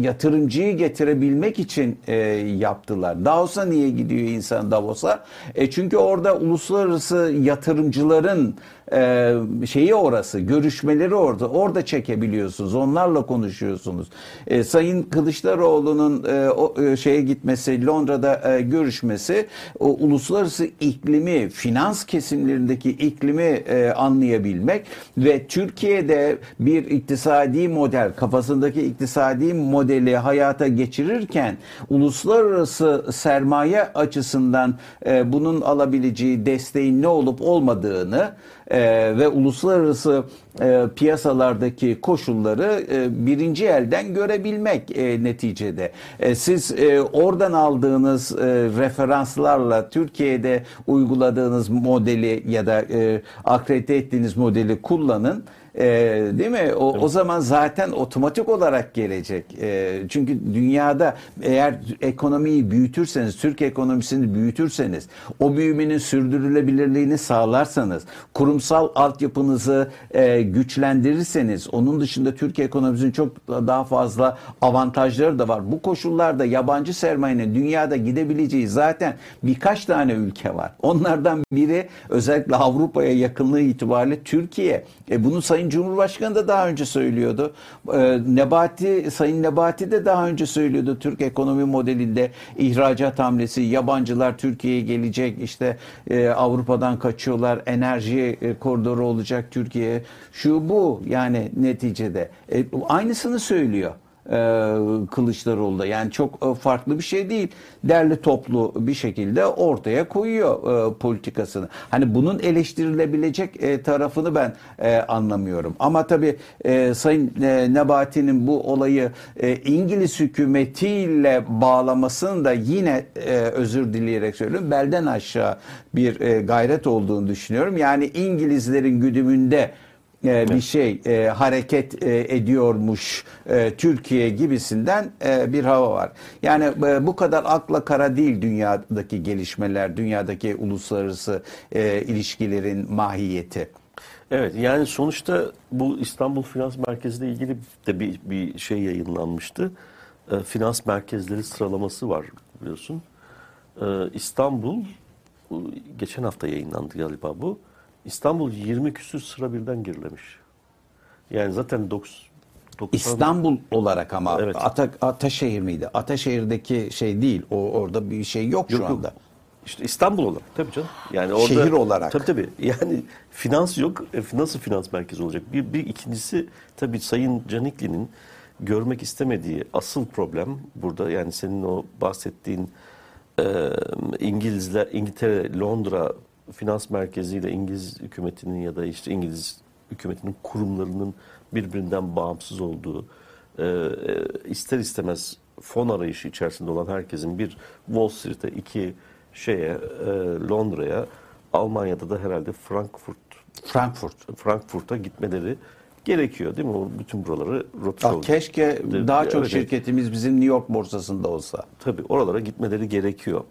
yatırımcıyı getirebilmek için e, yaptılar. Davos'a niye gidiyor insan Davos'a? E, çünkü orada uluslararası yatırımcıların e, şeyi orası, görüşmeleri orada. Orada çekebiliyorsunuz. Onlarla konuşuyorsunuz. E, Sayın Kılıçdaroğlu'nun e, o e, şeye gitmesi, Londra'da e, görüşmesi o uluslararası iklimi, finans kesimlerindeki iklimi e, anlayabilmek ve Türkiye'de bir iktisadi model, kafasındaki iktisadi modeli hayata geçirirken uluslararası sermaye açısından e, bunun alabileceği desteğin ne olup olmadığını e, ve uluslararası e, piyasalardaki koşulları e, birinci elden görebilmek e, neticede. E, siz e, oradan aldığınız e, referanslarla Türkiye'de uyguladığınız modeli ya da e, akredite ettiğiniz modeli kullanın. E, değil mi? O, o zaman zaten otomatik olarak gelecek. E, çünkü dünyada eğer ekonomiyi büyütürseniz, Türk ekonomisini büyütürseniz, o büyümenin sürdürülebilirliğini sağlarsanız, kurumsal altyapınızı e, güçlendirirseniz, onun dışında Türk ekonomisinin çok daha fazla avantajları da var. Bu koşullarda yabancı sermayenin dünyada gidebileceği zaten birkaç tane ülke var. Onlardan biri özellikle Avrupa'ya yakınlığı itibariyle Türkiye. E, bunu Sayın Cumhurbaşkanı da daha önce söylüyordu. E, Nebati, Sayın Nebati de daha önce söylüyordu. Türk ekonomi modelinde ihracat hamlesi, yabancılar Türkiye'ye gelecek, işte e, Avrupa'dan kaçıyorlar, enerji e, koridoru olacak Türkiye. Şu bu yani neticede. E, aynısını söylüyor Kılıçdaroğlu da. Yani çok e, farklı bir şey değil. Derli toplu bir şekilde ortaya koyuyor e, politikasını. Hani bunun eleştirilebilecek e, tarafını ben e, anlamıyorum. Ama tabii e, Sayın e, Nebati'nin bu olayı e, İngiliz hükümetiyle bağlamasını da yine e, özür dileyerek söylüyorum. Belden aşağı bir e, gayret olduğunu düşünüyorum. Yani İngilizlerin güdümünde e, bir şey e, hareket e, ediyormuş e, Türkiye gibisinden e, bir hava var. Yani e, bu kadar akla kara değil dünyadaki gelişmeler, dünyadaki uluslararası e, ilişkilerin mahiyeti. Evet yani sonuçta bu İstanbul Finans Merkezi ile ilgili de bir, bir şey yayınlanmıştı. E, finans merkezleri sıralaması var biliyorsun. E, İstanbul geçen hafta yayınlandı galiba bu. İstanbul 20 küsür sıra birden gerilemiş. Yani zaten 90 İstanbul olarak ama Evet. Ata, Ataşehir miydi? Ataşehir'deki şey değil. O orada bir şey yok, Yok, şu yok. anda. İşte İstanbul olarak tabii canım. Yani orada Şehir olarak. Tabii tabii. Yani finans yok. E, nasıl finans merkezi olacak? Bir, bir ikincisi tabii Sayın Canikli'nin görmek istemediği asıl problem burada. Yani senin o bahsettiğin e, İngilizler, İngiltere, Londra finans merkeziyle İngiliz hükümetinin ya da işte İngiliz hükümetinin kurumlarının birbirinden bağımsız olduğu, e, e, ister istemez fon arayışı içerisinde olan herkesin bir Wall Street'e, iki şeye, e, Londra'ya, Almanya'da da herhalde Frankfurt, Frankfurt. Frankfurt'a gitmeleri gerekiyor değil mi? O bütün buraları rota Ah, keşke daha çok Evet. şirketimiz bizim New York borsasında olsa. Tabii oralara gitmeleri gerekiyor.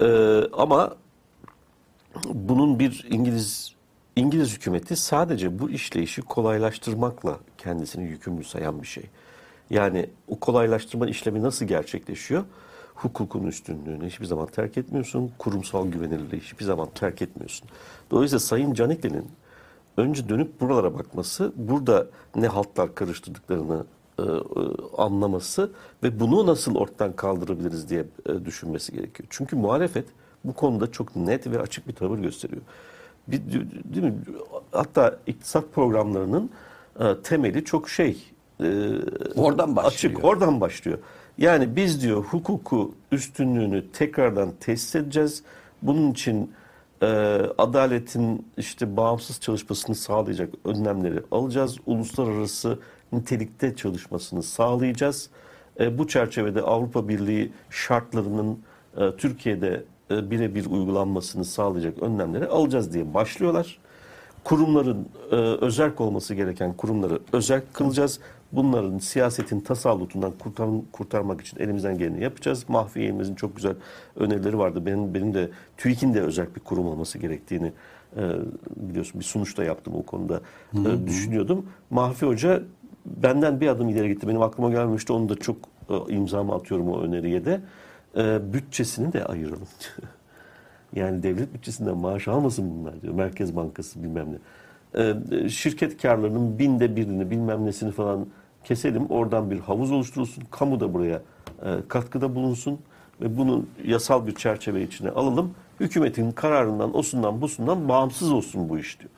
Ee, ama bunun bir İngiliz İngiliz hükümeti sadece bu işleyişi kolaylaştırmakla kendisini yükümlü sayan bir şey. Yani o kolaylaştırma işlemi nasıl gerçekleşiyor? Hukukun üstünlüğünü hiçbir zaman terk etmiyorsun. Kurumsal güvenilirliği hiçbir zaman terk etmiyorsun. Dolayısıyla Sayın Canikli'nin önce dönüp buralara bakması, burada ne haltlar karıştırdıklarını e, e, anlaması ve bunu nasıl ortadan kaldırabiliriz diye e, düşünmesi gerekiyor. Çünkü muhalefet bu konuda çok net ve açık bir tavır gösteriyor. Bir, değil mi? Hatta iktisat programlarının e, temeli çok şey e, Oradan başlıyor. açık, oradan başlıyor. Yani biz diyor hukuku üstünlüğünü tekrardan tesis edeceğiz. Bunun için e, adaletin işte bağımsız çalışmasını sağlayacak önlemleri alacağız. Uluslararası nitelikte çalışmasını sağlayacağız. E, bu çerçevede Avrupa Birliği şartlarının e, Türkiye'de e, birebir uygulanmasını sağlayacak önlemleri alacağız diye başlıyorlar. Kurumların e, özerk olması gereken kurumları özerk kılacağız. Bunların siyasetin tasallutundan kurtar, kurtarmak için elimizden geleni yapacağız. Mahfiyemizin çok güzel önerileri vardı. Benim benim de TÜİK'in de özerk bir kurum olması gerektiğini e, biliyorsun bir sunuş da yaptım o konuda e, düşünüyordum. Mahfi Hoca benden bir adım ileri gitti. Benim aklıma gelmişti. Onu da çok e, imzamı atıyorum o öneriye de. E, bütçesini de ayıralım. <laughs> yani devlet bütçesinden maaş almasın bunlar diyor. Merkez Bankası bilmem ne. E, şirket karlarının binde birini bilmem nesini falan keselim. Oradan bir havuz oluşturulsun. Kamu da buraya e, katkıda bulunsun. Ve bunu yasal bir çerçeve içine alalım. Hükümetin kararından, osundan, busundan bağımsız olsun bu iş diyor.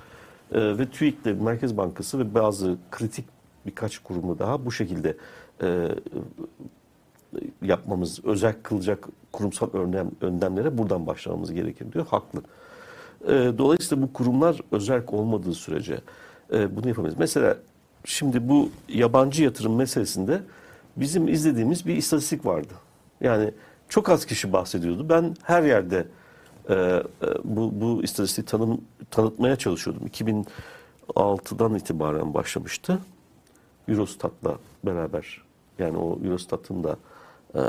E, ve TÜİK'te Merkez Bankası ve bazı kritik birkaç kurumu daha bu şekilde e, yapmamız, özel kılacak kurumsal önlem, önlemlere buradan başlamamız gerekir diyor. Haklı. E, dolayısıyla bu kurumlar özerk olmadığı sürece e, bunu yapamayız. Mesela şimdi bu yabancı yatırım meselesinde bizim izlediğimiz bir istatistik vardı. Yani çok az kişi bahsediyordu. Ben her yerde e, e, bu, bu istatistiği tanım, tanıtmaya çalışıyordum. 2006'dan itibaren başlamıştı. Eurostat'la beraber yani o Eurostat'ın da e,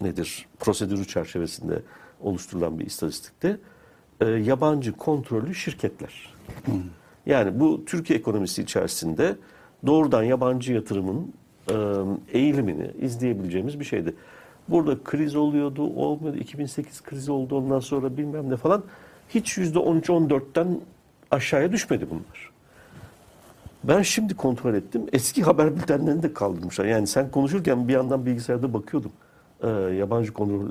nedir prosedürü çerçevesinde oluşturulan bir istatistikte e, yabancı kontrollü şirketler. Yani bu Türkiye ekonomisi içerisinde doğrudan yabancı yatırımın e, eğilimini izleyebileceğimiz bir şeydi. Burada kriz oluyordu, olmuyordu. 2008 krizi oldu ondan sonra bilmem ne falan. Hiç %13-14'ten aşağıya düşmedi bunlar. Ben şimdi kontrol ettim. Eski haber bültenlerini de kaldırmışlar. Yani sen konuşurken bir yandan bilgisayarda bakıyordum. Ee, yabancı kontrollü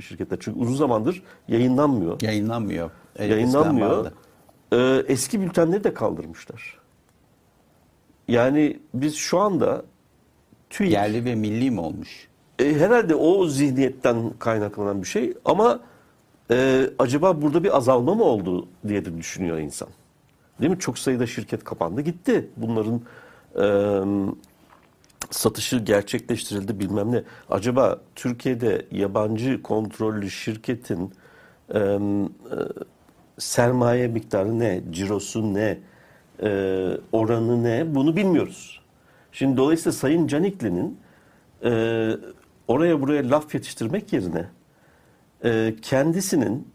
şirketler. Çünkü uzun zamandır yayınlanmıyor. Yayınlanmıyor. E, Yayınlanmıyor. Ee, eski bültenleri de kaldırmışlar. Yani biz şu anda TÜİK Yerli ve milli mi olmuş? e, herhalde o zihniyetten kaynaklanan bir şey ama e, acaba burada bir azalma mı oldu diye de düşünüyor insan. Değil mi? Çok sayıda şirket kapandı gitti. Bunların e, satışı gerçekleştirildi bilmem ne. Acaba Türkiye'de yabancı kontrollü şirketin e, sermaye miktarı ne, cirosu ne, e, oranı ne bunu bilmiyoruz. Şimdi dolayısıyla Sayın Canikli'nin e, oraya buraya laf yetiştirmek yerine e, kendisinin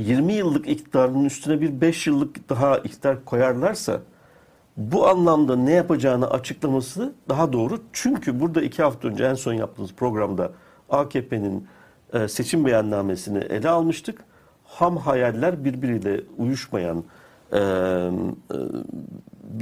20 yıllık iktidarının üstüne bir 5 yıllık daha iktidar koyarlarsa bu anlamda ne yapacağını açıklaması daha doğru. Çünkü burada iki hafta önce en son yaptığımız programda AKP'nin e, seçim beyannamesini ele almıştık. Ham hayaller birbiriyle uyuşmayan e, e,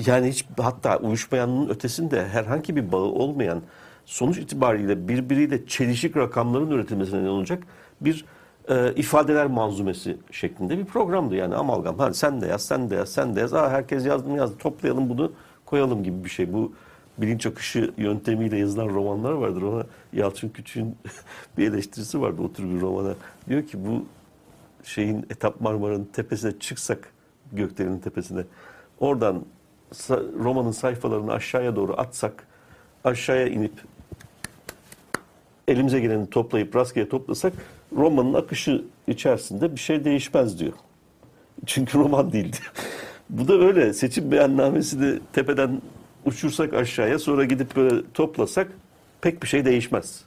yani hiç hatta uyuşmayanın ötesinde herhangi bir bağı olmayan sonuç itibariyle birbiriyle çelişik rakamların üretilmesine neden olacak bir e, ifadeler manzumesi şeklinde bir programdı. Yani amalgam. Hadi sen de yaz, sen de yaz, sen de yaz. Aa, herkes yazdı mı yazdı. Toplayalım bunu koyalım gibi bir şey. Bu bilinç akışı yöntemiyle yazılan romanlar vardır. Ona Yalçın Küçük'ün <laughs> bir eleştirisi vardı o tür bir romana. Diyor ki bu şeyin Etap Marmara'nın tepesine çıksak gökdelenin tepesine oradan romanın sayfalarını aşağıya doğru atsak aşağıya inip elimize geleni toplayıp rastgele toplasak romanın akışı içerisinde bir şey değişmez diyor. Çünkü roman değil diyor. <laughs> Bu da öyle. Seçim beyannamesi de tepeden uçursak aşağıya sonra gidip böyle toplasak pek bir şey değişmez.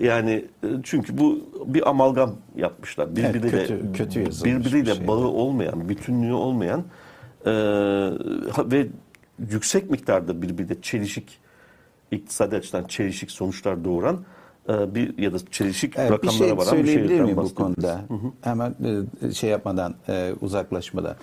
Yani e, çünkü bu bir amalgam yapmışlar. Birbiriyle kötü- kötü yazılmış birbiriyle bir şey. bağı olmayan, bütünlüğü olmayan e, ve yüksek miktarda birbiriyle çelişik iktisadi açıdan çelişik sonuçlar doğuran bir ya da çelişik Evet, bir rakamlara şey varan bir söyleyebilir şeyden miyim bu konuda? Hemen e, şey yapmadan, e, uzaklaşmadan.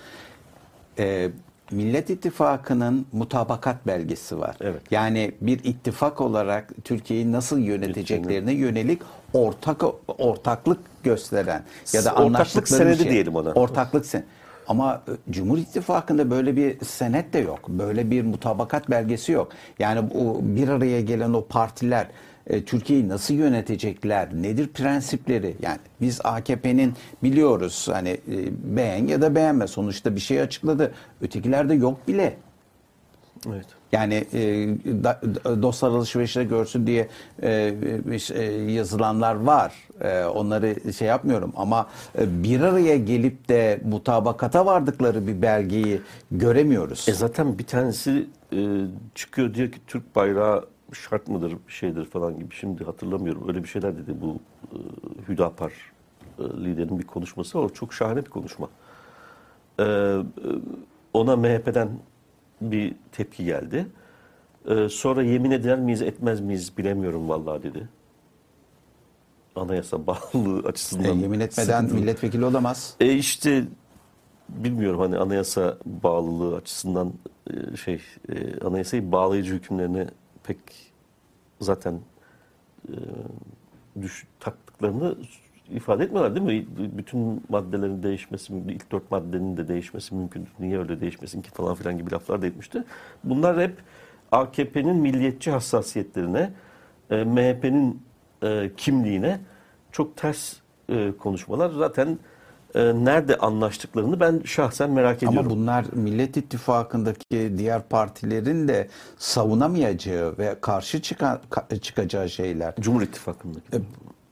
E, Millet İttifakı'nın mutabakat belgesi var. Evet. Yani bir ittifak olarak Türkiye'yi nasıl yöneteceklerine yönelik ortak ortaklık gösteren ya da Ortaklık bir senedi şey. diyelim ona. Ortaklık sen. Ama e, Cumhur İttifakı'nda böyle bir senet de yok. Böyle bir mutabakat belgesi yok. Yani o bir araya gelen o partiler e, Türkiye'yi nasıl yönetecekler? Nedir prensipleri? Yani biz AKP'nin biliyoruz hani e, beğen ya da beğenme sonuçta bir şey açıkladı. Ötekilerde yok bile. Evet. Yani e, da- dostlar alışverişte görsün diye e, e, yazılanlar var. E, onları şey yapmıyorum ama e, bir araya gelip de mutabakata vardıkları bir belgeyi göremiyoruz. E zaten bir tanesi e, çıkıyor diyor ki Türk bayrağı şart mıdır bir şeydir falan gibi. Şimdi hatırlamıyorum. Öyle bir şeyler dedi bu e, Hüdapar e, liderinin bir konuşması var. O çok şahane bir konuşma. E, e, ona MHP'den bir tepki geldi. E, sonra yemin eder miyiz etmez miyiz bilemiyorum vallahi dedi. Anayasa bağlılığı E, açısından. yemin etmeden sıkıntılı. milletvekili olamaz. E işte bilmiyorum hani anayasa bağlılığı açısından e, şey e, anayasayı bağlayıcı hükümlerine pek zaten e, düş, taktıklarını ifade etmiyorlar değil mi? Bütün maddelerin değişmesi, ilk dört maddenin de değişmesi mümkün. Niye öyle değişmesin ki falan filan gibi laflar da etmişti. Bunlar hep AKP'nin milliyetçi hassasiyetlerine, e, MHP'nin e, kimliğine çok ters e, konuşmalar. Zaten e, nerede anlaştıklarını ben şahsen merak ediyorum. Ama bunlar Millet İttifakı'ndaki diğer partilerin de savunamayacağı ve karşı çıkan, ka- çıkacağı şeyler. Cumhur İttifakı'ndaki. E,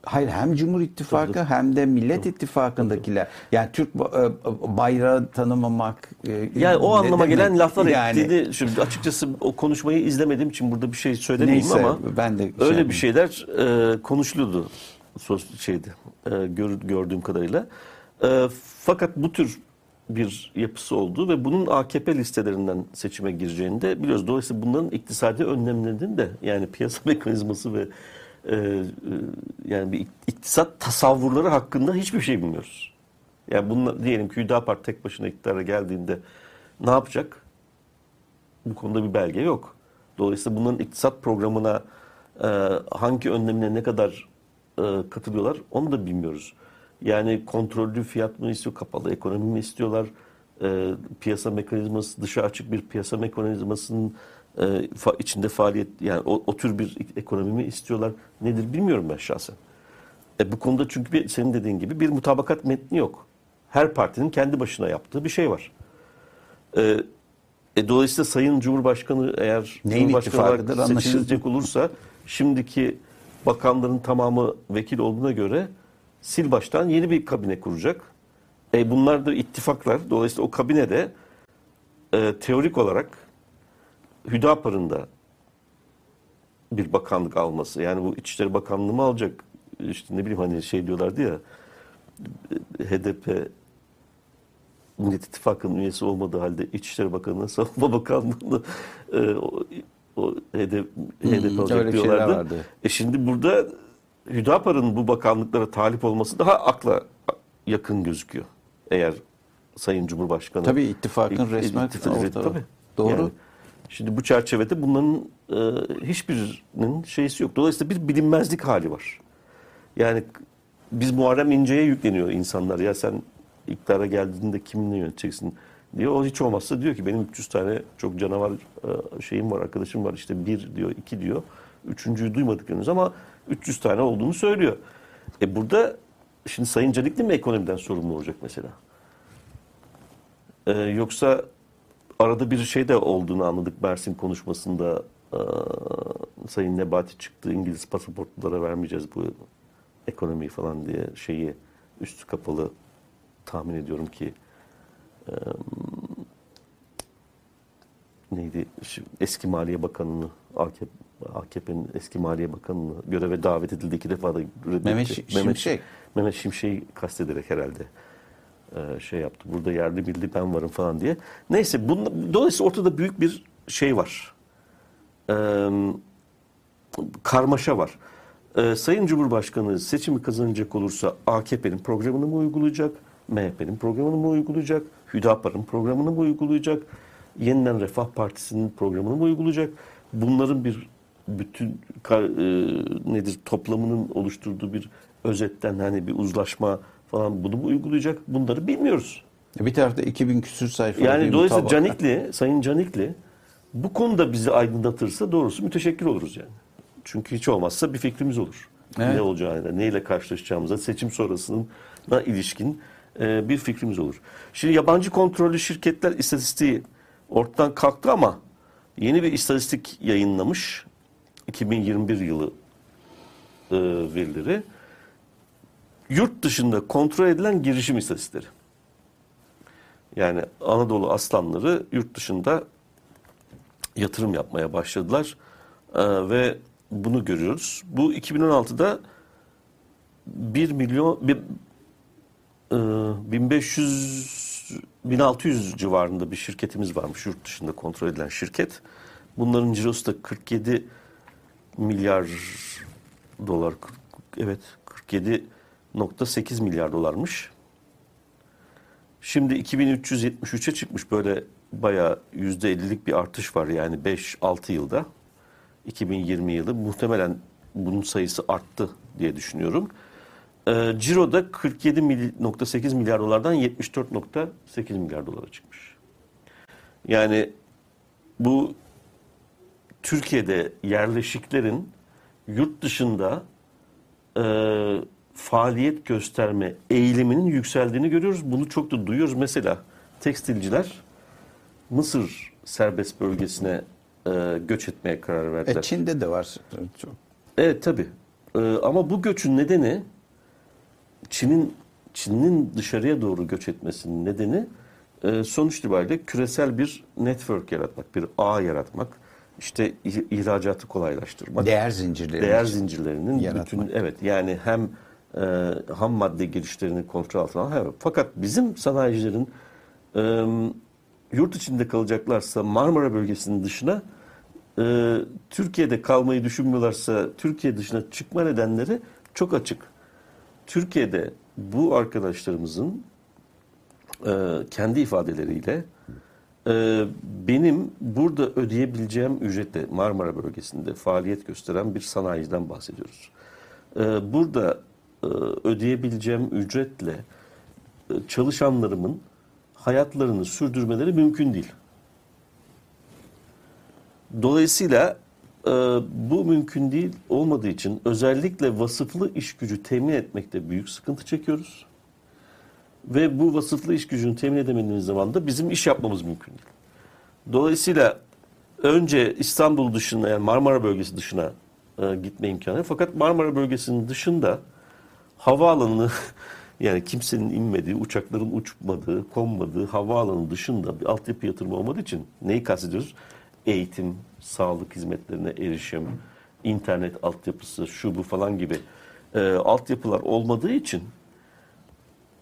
Hayır hem Cumhur İttifakı hem de Millet İttifakı'ndakiler. Yani Türk ba- e, bayrağı tanımamak. e, Yani o anlama demek? gelen laflar yani, ettiğini şimdi açıkçası o konuşmayı izlemediğim için burada bir şey söylemeyeyim Neyse, ama ben de şey öyle yapayım. bir şeyler e, konuşuluyordu şeydi e, gör, gördüğüm kadarıyla. E, fakat bu tür bir yapısı olduğu ve bunun AKP listelerinden seçime gireceğini de biliyoruz. Dolayısıyla bunların iktisadi önlemlerinin de yani piyasa <laughs> mekanizması ve e, e, yani bir iktisat tasavvurları hakkında hiçbir şey bilmiyoruz. Yani bunlar diyelim ki Hüdapar tek başına iktidara geldiğinde ne yapacak? Bu konuda bir belge yok. Dolayısıyla bunların iktisat programına e, hangi önlemine ne kadar e, katılıyorlar onu da bilmiyoruz. Yani kontrollü fiyat mı istiyor, kapalı ekonomi mi istiyorlar? E, piyasa mekanizması, dışa açık bir piyasa mekanizmasının e, fa- içinde faaliyet, yani o, o tür bir ekonomi mi istiyorlar? Nedir bilmiyorum ben şahsen. E, bu konuda çünkü bir, senin dediğin gibi bir mutabakat metni yok. Her partinin kendi başına yaptığı bir şey var. E, e, dolayısıyla Sayın Cumhurbaşkanı eğer Neyin Cumhurbaşkanı olarak seçilecek olursa şimdiki bakanların tamamı vekil olduğuna göre sil baştan yeni bir kabine kuracak. E, bunlar da ittifaklar. Dolayısıyla o kabinede e, teorik olarak Hüdapar'ın da bir bakanlık alması. Yani bu İçişleri Bakanlığı mı alacak? İşte ne bileyim hani şey diyorlardı ya HDP Millet İttifakı'nın üyesi olmadığı halde İçişleri Bakanı'nın Savunma <laughs> Bakanlığı'nı e, o, o HDP, HDP alacak öyle şeyler diyorlardı. E şimdi burada Hüdapar'ın bu bakanlıklara talip olması daha akla yakın gözüküyor. Eğer Sayın Cumhurbaşkanı Tabii ittifakın İ- resmen ittifak- ortada. tabii. Doğru. Yani şimdi bu çerçevede bunların e, hiçbirinin şeysi yok. Dolayısıyla bir bilinmezlik hali var. Yani biz Muharrem İnce'ye yükleniyor insanlar. Ya sen iktidara geldiğinde kiminle yöneteceksin diyor. O hiç olmazsa diyor ki benim 300 tane çok canavar e, şeyim var, arkadaşım var. İşte bir diyor, iki diyor. Üçüncüyü duymadık henüz ama 300 tane olduğunu söylüyor. E burada şimdi Sayın Canikli mi ekonomiden sorumlu olacak mesela? E, yoksa arada bir şey de olduğunu anladık Mersin konuşmasında. e, Sayın Nebati çıktı İngiliz pasaportlulara vermeyeceğiz bu ekonomiyi falan diye şeyi üstü kapalı tahmin ediyorum ki e, neydi eski Maliye Bakanı'nı AKP AKP'nin eski Maliye Bakanı'nı göreve davet edildi iki defa da reddetti. Mehmet Şi- Şimşek. Mehmet Şimşek'i kastederek herhalde e, şey yaptı. Burada yerli bildi ben varım falan diye. Neyse bunun, dolayısıyla ortada büyük bir şey var. E, karmaşa var. E, Sayın Cumhurbaşkanı seçimi kazanacak olursa AKP'nin programını mı uygulayacak? MHP'nin programını mı uygulayacak? Hüdapar'ın programını mı uygulayacak? Yeniden Refah Partisi'nin programını mı uygulayacak? Bunların bir bütün e, nedir toplamının oluşturduğu bir özetten hani bir uzlaşma falan bunu mu uygulayacak? Bunları bilmiyoruz. Bir tarafta 2000 küsür sayfa. Yani dolayısıyla Canikli, Sayın Canikli bu konuda bizi aydınlatırsa doğrusu müteşekkir oluruz yani. Çünkü hiç olmazsa bir fikrimiz olur. Evet. Ne olacağına, neyle karşılaşacağımıza, seçim sonrasına ilişkin e, bir fikrimiz olur. Şimdi yabancı kontrollü şirketler istatistiği ortadan kalktı ama yeni bir istatistik yayınlamış. 2021 yılı e, verileri. Yurt dışında kontrol edilen girişim istatistikleri. Yani Anadolu aslanları yurt dışında yatırım yapmaya başladılar Ee, ve bunu görüyoruz. Bu 2016'da 1 milyon bir, e, 1500 1600 civarında bir şirketimiz varmış yurt dışında kontrol edilen şirket. Bunların cirosu da 47 milyar dolar evet 47.8 milyar dolarmış. Şimdi 2373'e çıkmış böyle bayağı %50'lik bir artış var yani 5-6 yılda. 2020 yılı muhtemelen bunun sayısı arttı diye düşünüyorum. Ee, Ciro'da 47.8 milyar dolardan 74.8 milyar dolara çıkmış. Yani bu Türkiye'de yerleşiklerin yurt dışında e, faaliyet gösterme eğiliminin yükseldiğini görüyoruz. Bunu çok da duyuyoruz. Mesela tekstilciler Mısır serbest bölgesine e, göç etmeye karar verdiler. E, Çin'de de var. Çok. Evet tabi. ama bu göçün nedeni Çin'in Çin'in dışarıya doğru göç etmesinin nedeni e, sonuç itibariyle küresel bir network yaratmak, bir ağ yaratmak, işte ih- ihracatı kolaylaştırmak, Değer zincirleri. değer zincirlerinin yaratmak. bütün evet yani hem e, ham madde girişlerini kontrol altına hem- Fakat bizim sanayicilerin e, yurt içinde kalacaklarsa Marmara bölgesinin dışına e, Türkiye'de kalmayı düşünmüyorlarsa Türkiye dışına çıkma nedenleri çok açık. Türkiye'de bu arkadaşlarımızın e, kendi ifadeleriyle e, benim burada ödeyebileceğim ücretle Marmara bölgesinde faaliyet gösteren bir sanayiciden bahsediyoruz. E, burada e, ödeyebileceğim ücretle e, çalışanlarımın hayatlarını sürdürmeleri mümkün değil. Dolayısıyla e, bu mümkün değil olmadığı için özellikle vasıflı iş gücü temin etmekte büyük sıkıntı çekiyoruz. Ve bu vasıflı iş gücünü temin edemediğimiz zaman da bizim iş yapmamız mümkün değil. Dolayısıyla önce İstanbul dışına yani Marmara bölgesi dışına e, gitme imkanı. Fakat Marmara bölgesinin dışında havaalanı <laughs> yani kimsenin inmediği, uçakların uçmadığı, konmadığı havaalanı dışında bir altyapı yatırımı olmadığı için neyi kastediyoruz? Eğitim, sağlık hizmetlerine erişim, internet altyapısı, şu bu falan gibi e, altyapılar olmadığı için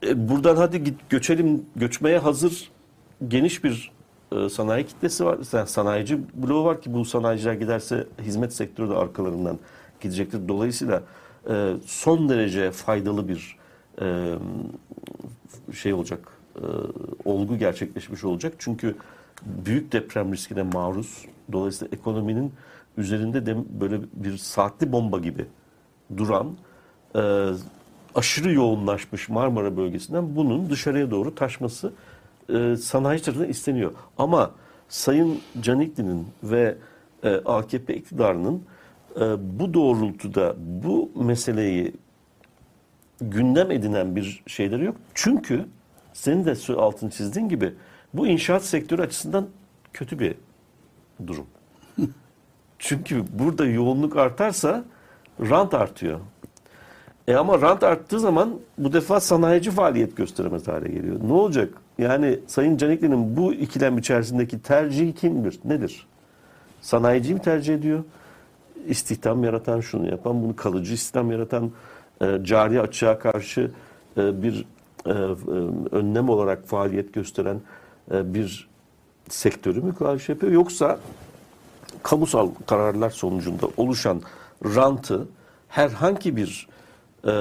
e, buradan hadi git göçelim, göçmeye hazır geniş bir e, sanayi kitlesi var. Yani sanayici bloğu var ki bu sanayiciler giderse hizmet sektörü de arkalarından gidecektir. Dolayısıyla e, son derece faydalı bir e, şey olacak, e, olgu gerçekleşmiş olacak. Çünkü büyük deprem riskine maruz. Dolayısıyla ekonominin üzerinde de böyle bir saatli bomba gibi duran e, aşırı yoğunlaşmış Marmara bölgesinden bunun dışarıya doğru taşması e, sanayi tarafından isteniyor. Ama Sayın Canikli'nin ve e, AKP iktidarının e, bu doğrultuda bu meseleyi gündem edinen bir şeyleri yok. Çünkü senin de altını çizdiğin gibi bu inşaat sektörü açısından kötü bir durum. <laughs> Çünkü burada yoğunluk artarsa rant artıyor. E ama rant arttığı zaman bu defa sanayici faaliyet gösteremez hale geliyor. Ne olacak? Yani Sayın Canikli'nin bu ikilem içerisindeki tercihi kimdir? Nedir? Sanayiciyi mi tercih ediyor? istihdam yaratan, şunu yapan, bunu kalıcı istihdam yaratan, e, cari açığa karşı e, bir e, e, önlem olarak faaliyet gösteren e, bir sektörü mü karşı yapıyor yoksa kamusal kararlar sonucunda oluşan rantı herhangi bir e,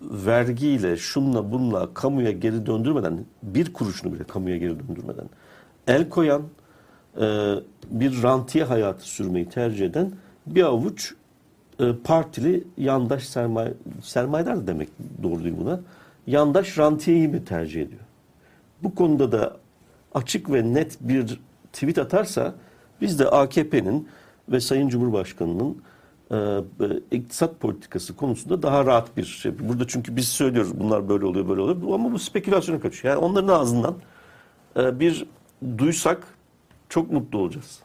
vergiyle, şunla bunla kamuya geri döndürmeden, bir kuruşunu bile kamuya geri döndürmeden el koyan, e, bir rantiye hayatı sürmeyi tercih eden bir avuç e, partili yandaş sermaye, sermayedar da demek doğru değil buna, yandaş rantiyeyi mi tercih ediyor? Bu konuda da açık ve net bir tweet atarsa biz de AKP'nin ve Sayın Cumhurbaşkanı'nın iktisat politikası konusunda daha rahat bir şey. Burada çünkü biz söylüyoruz bunlar böyle oluyor böyle oluyor ama bu spekülasyona kaçıyor. Yani onların ağzından e, bir duysak çok mutlu olacağız.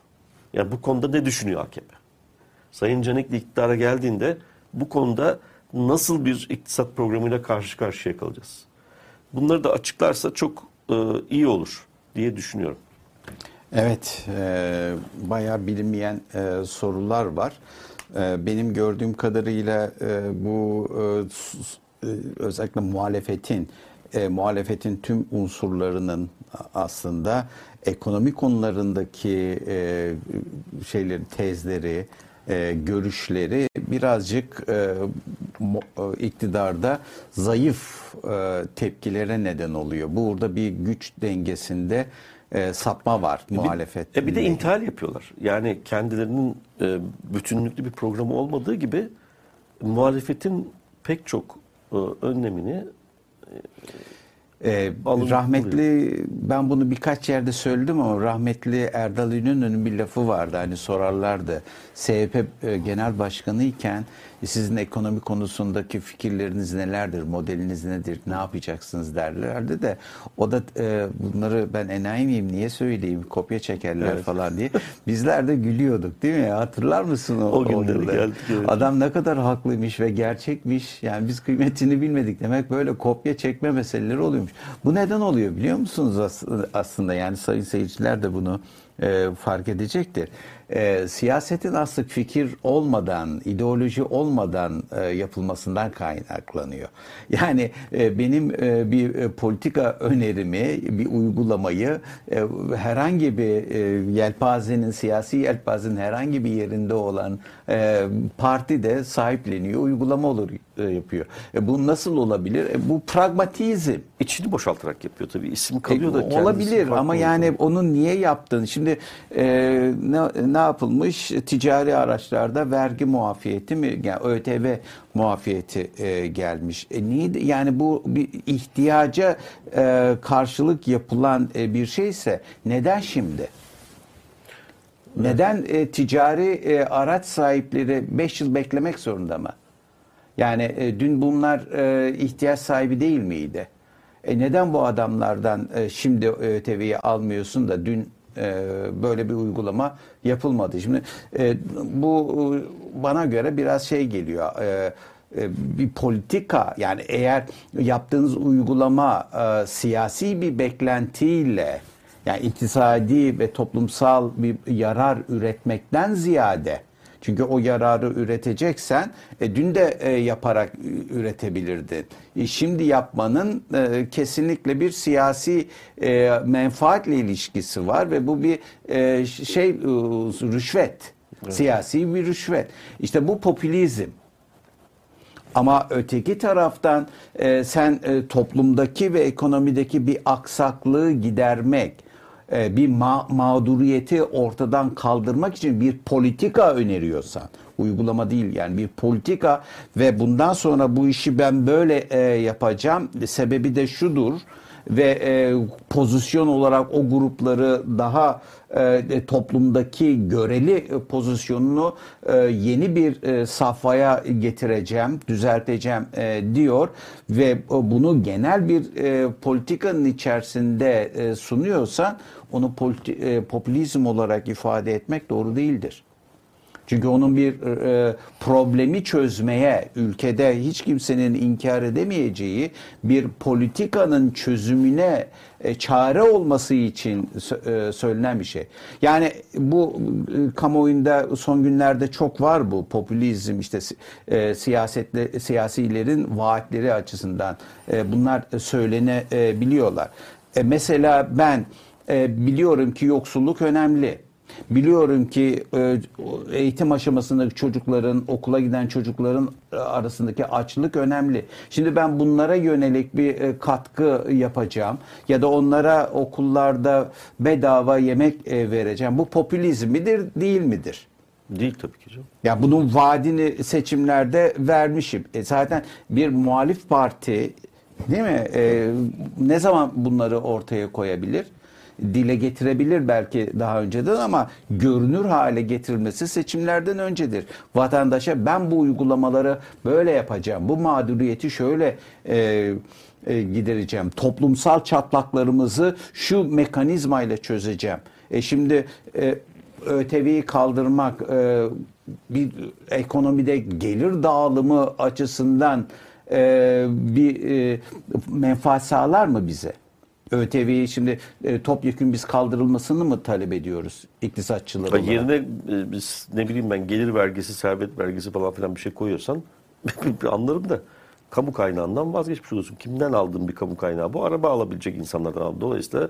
Yani bu konuda ne düşünüyor AKP? Sayın Canikli iktidara geldiğinde bu konuda nasıl bir iktisat programıyla karşı karşıya kalacağız? Bunları da açıklarsa çok e, iyi olur diye düşünüyorum. Evet, e, bayağı bilinmeyen e, sorular var. E, benim gördüğüm kadarıyla e, bu e, e, özellikle muhalefetin e, muhalefetin tüm unsurlarının aslında ekonomi konularındaki e, şeyleri, tezleri, görüşleri birazcık iktidarda zayıf tepkilere neden oluyor. Burada bir güç dengesinde e, sapma var muhalefet. E bir de intihal yapıyorlar. Yani kendilerinin e, bütünlüklü bir programı olmadığı gibi muhalefetin pek çok e, önlemini Ee, Alın- rahmetli ben bunu birkaç yerde söyledim ama rahmetli Erdal İnönü'nün bir lafı vardı hani sorarlardı. SHP e, Genel Başkanı iken "E, sizin ekonomi konusundaki fikirleriniz nelerdir, modeliniz nedir, ne yapacaksınız derlerdi de o da e, bunları ben enayi miyim niye söyleyeyim kopya çekerler Evet. falan diye. Bizler de gülüyorduk değil mi? Hatırlar mısın o, O günleri yılları? geldik, evet. Adam ne kadar haklıymış ve gerçekmiş. Yani biz kıymetini bilmedik. Demek böyle kopya çekme meseleleri oluyormuş. Bu neden oluyor biliyor musunuz as- aslında? Yani sayın seyirciler de bunu e, fark edecektir. E, siyasetin aslında fikir olmadan, ideoloji olmadan e, yapılmasından kaynaklanıyor. Yani e, benim e, bir e, politika önerimi, bir uygulamayı e, herhangi bir e, yelpazenin, siyasi yelpazenin herhangi bir yerinde olan e, parti de sahipleniyor, uygulama olur e, yapıyor. E, bu nasıl olabilir? E, bu pragmatizm. içini boşaltarak yapıyor tabii. İsim kalıyor da E, kendisi olabilir ama yani onun niye yaptığını şimdi e, ne, ne yapılmış ticari araçlarda vergi muafiyeti mi yani ÖTV muafiyeti e, gelmiş. E, niye yani bu bir ihtiyaca e, karşılık yapılan e, bir şeyse neden şimdi? Neden e, ticari e, araç sahipleri 5 yıl beklemek zorunda mı? Yani e, dün bunlar e, ihtiyaç sahibi değil miydi? E, neden bu adamlardan e, şimdi ÖTV'yi almıyorsun da dün e, böyle bir uygulama yapılmadı? Şimdi e, bu e, bana göre biraz şey geliyor. E, e, bir politika yani eğer yaptığınız uygulama e, siyasi bir beklentiyle yani iktisadi ve toplumsal bir yarar üretmekten ziyade çünkü o yararı üreteceksen e, dün de e, yaparak üretebilirdin. E, şimdi yapmanın e, kesinlikle bir siyasi e, menfaatle ilişkisi var ve bu bir e, şey e, rüşvet. Siyasi bir rüşvet. İşte bu popülizm. Ama öteki taraftan e, sen e, toplumdaki ve ekonomideki bir aksaklığı gidermek, bir ma- mağduriyeti ortadan kaldırmak için bir politika öneriyorsan, uygulama değil yani bir politika ve bundan sonra bu işi ben böyle e, yapacağım, sebebi de şudur ve e, pozisyon olarak o grupları daha e, toplumdaki göreli e, pozisyonunu e, yeni bir e, safhaya getireceğim, düzelteceğim e, diyor ve e, bunu genel bir e, politikanın içerisinde e, sunuyorsan onu politi- e, popülizm olarak ifade etmek doğru değildir. Çünkü onun bir e, problemi çözmeye ülkede hiç kimsenin inkar edemeyeceği bir politikanın çözümüne e, çare olması için e, söylenen bir şey. Yani bu e, kamuoyunda son günlerde çok var bu popülizm işte e, siyasetle siyasilerin vaatleri açısından e, bunlar söylenebiliyorlar. E, mesela ben e, biliyorum ki yoksulluk önemli. Biliyorum ki e, eğitim aşamasındaki çocukların, okula giden çocukların e, arasındaki açlık önemli. Şimdi ben bunlara yönelik bir e, katkı yapacağım ya da onlara okullarda bedava yemek vereceğim. Bu popülizm midir, değil midir? Değil tabii ki canım. Ya bunun vaadini seçimlerde vermişim. E zaten bir muhalif parti değil mi? E, ne zaman bunları ortaya koyabilir? Dile getirebilir belki daha önceden ama görünür hale getirilmesi seçimlerden öncedir. Vatandaşa ben bu uygulamaları böyle yapacağım, bu mağduriyeti şöyle e, e, gidereceğim, toplumsal çatlaklarımızı şu mekanizmayla çözeceğim. E şimdi e, ÖTV'yi kaldırmak e, bir ekonomide gelir dağılımı açısından e, bir e, menfaat sağlar mı bize? ÖTV'yi şimdi e, topyekun biz kaldırılmasını mı talep ediyoruz iktisatçılar olarak? Yerine e, biz ne bileyim ben gelir vergisi, servet vergisi falan filan bir şey koyuyorsan <laughs> anlarım da kamu kaynağından vazgeçmiş oluyorsun. Kimden aldığın bir kamu kaynağı bu? Araba alabilecek insanlardan aldın. Dolayısıyla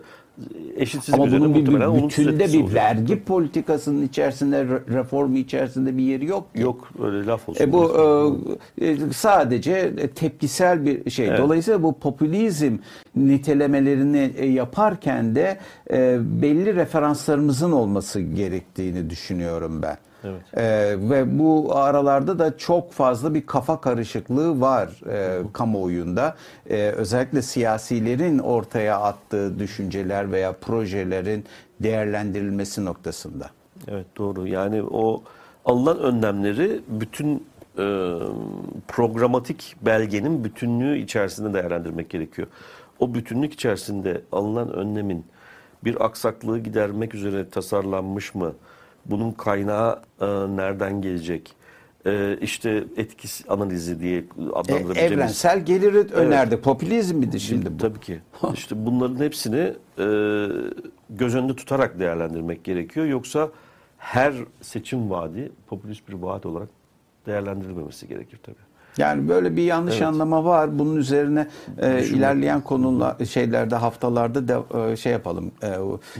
eşitsiz Ama bir bunun bir, bütünde bir olacak. vergi politikasının içerisinde re- reformu içerisinde bir yeri yok. ki. Yok öyle laf olsun. E bu e, e, sadece tepkisel bir şey. Evet. Dolayısıyla bu popülizm nitelemelerini e, yaparken de e, belli referanslarımızın olması gerektiğini düşünüyorum ben. Evet. E, ve bu aralarda da çok fazla bir kafa karışıklığı var e, kamuoyunda. E, özellikle siyasilerin ortaya attığı düşünceler veya projelerin değerlendirilmesi noktasında. Evet doğru. Yani o alınan önlemleri bütün e, programatik belgenin bütünlüğü içerisinde değerlendirmek gerekiyor. O bütünlük içerisinde alınan önlemin bir aksaklığı gidermek üzere tasarlanmış mı? Bunun kaynağı e, nereden gelecek? E, işte etkisi analizi diye E, adlandırabileceğimiz... evrensel geliri önerdi. Popülizm miydi şimdi bu? Tabii ki. <laughs> İşte bunların hepsini e, göz önünde tutarak değerlendirmek gerekiyor. Yoksa her seçim vaadi popülist bir vaat olarak değerlendirilmemesi gerekir tabii. Yani böyle bir yanlış Evet. anlama var. Bunun üzerine e, ilerleyen konular şeylerde haftalarda da e, şey yapalım. E,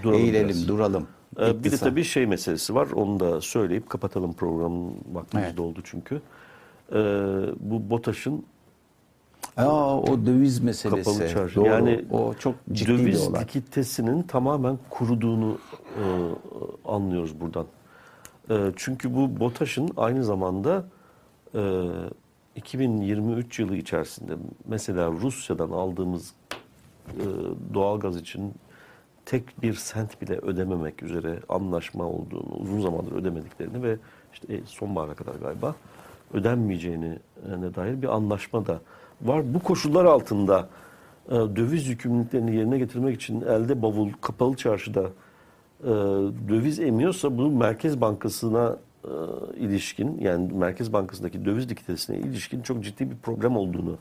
Duralım eğilelim, biraz. duralım. E, bir de İktisat. tabii şey meselesi var. Onu da söyleyip kapatalım programın vaktimiz Evet. doldu çünkü. E, bu BOTAŞ'ın Aa, o döviz meselesi. kapalı çarşı. Doğru. Yani o çok ciddi bir döviz olay. likiditesinin tamamen kuruduğunu e, anlıyoruz buradan. E, çünkü bu BOTAŞ'ın aynı zamanda e, 2023 yılı içerisinde mesela Rusya'dan aldığımız e, doğalgaz için tek bir sent bile ödememek üzere anlaşma olduğunu, uzun zamandır ödemediklerini ve işte e, sonbahara kadar galiba ödenmeyeceğine dair bir anlaşma da var. Bu koşullar altında e, döviz yükümlülüklerini yerine getirmek için elde bavul kapalı çarşıda e, döviz emiyorsa bu Merkez Bankası'na e, ilişkin yani Merkez Bankası'ndaki döviz likiditesine ilişkin çok ciddi bir problem olduğunu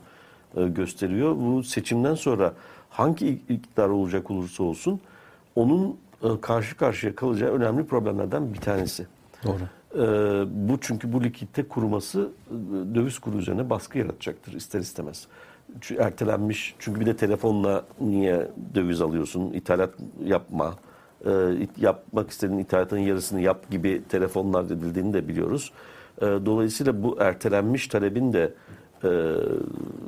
e, gösteriyor. Bu seçimden sonra hangi iktidar olacak olursa olsun onun e, karşı karşıya kalacağı önemli problemlerden bir tanesi. Doğru. Ee, bu çünkü bu likidite kuruması e, döviz kuru üzerine baskı yaratacaktır ister istemez. Çünkü ertelenmiş çünkü bir de telefonla niye döviz alıyorsun ithalat yapma e, yapmak istediğin ithalatın yarısını yap gibi telefonlar edildiğini de biliyoruz. E, dolayısıyla bu ertelenmiş talebin de e,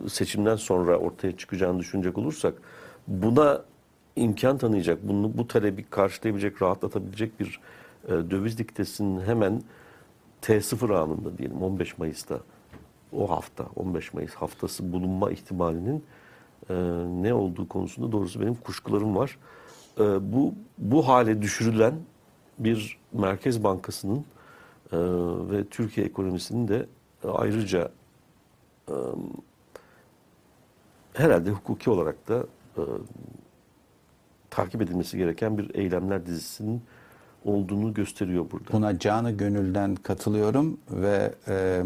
seçimden sonra ortaya çıkacağını düşünecek olursak buna imkan tanıyacak, bunu bu talebi karşılayabilecek, rahatlatabilecek bir e, döviz likiditesinin hemen T0 anında diyelim 15 Mayıs'ta o hafta 15 Mayıs haftası bulunma ihtimalinin e, ne olduğu konusunda doğrusu benim kuşkularım var. E, bu bu hale düşürülen bir Merkez Bankası'nın e, ve Türkiye ekonomisinin de ayrıca e, herhalde hukuki olarak da e, takip edilmesi gereken bir eylemler dizisinin olduğunu gösteriyor burada. Buna canı gönülden katılıyorum ve e,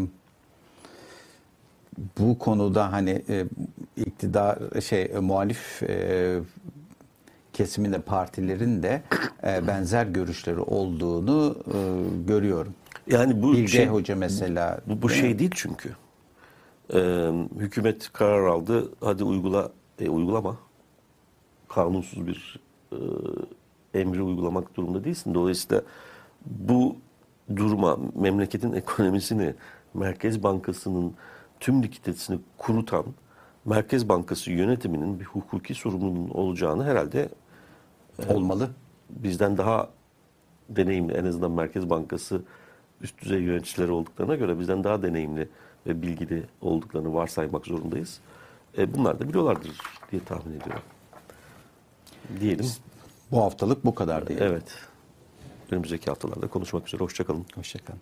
bu konuda hani e, iktidar şey e, muhalif e, kesiminde partilerin de e, benzer görüşleri olduğunu e, görüyorum. Yani bu Bilge şey, Hoca mesela bu, bu şey değil çünkü. Ee, hükümet karar aldı. Hadi uygula. E, uygulama. Kanunsuz bir e, emri uygulamak durumunda değilsin. Dolayısıyla bu duruma memleketin ekonomisini Merkez Bankası'nın tüm likiditesini kurutan Merkez Bankası yönetiminin bir hukuki sorumluluğunun olacağını herhalde olmalı. bizden daha deneyimli en azından Merkez Bankası üst düzey yöneticileri olduklarına göre bizden daha deneyimli ve bilgili olduklarını varsaymak zorundayız. E, bunlar da biliyorlardır diye tahmin ediyorum. Diyelim. Bu haftalık bu kadar diye. Evet. Önümüzdeki haftalarda konuşmak üzere. Hoşçakalın. Hoşçakalın.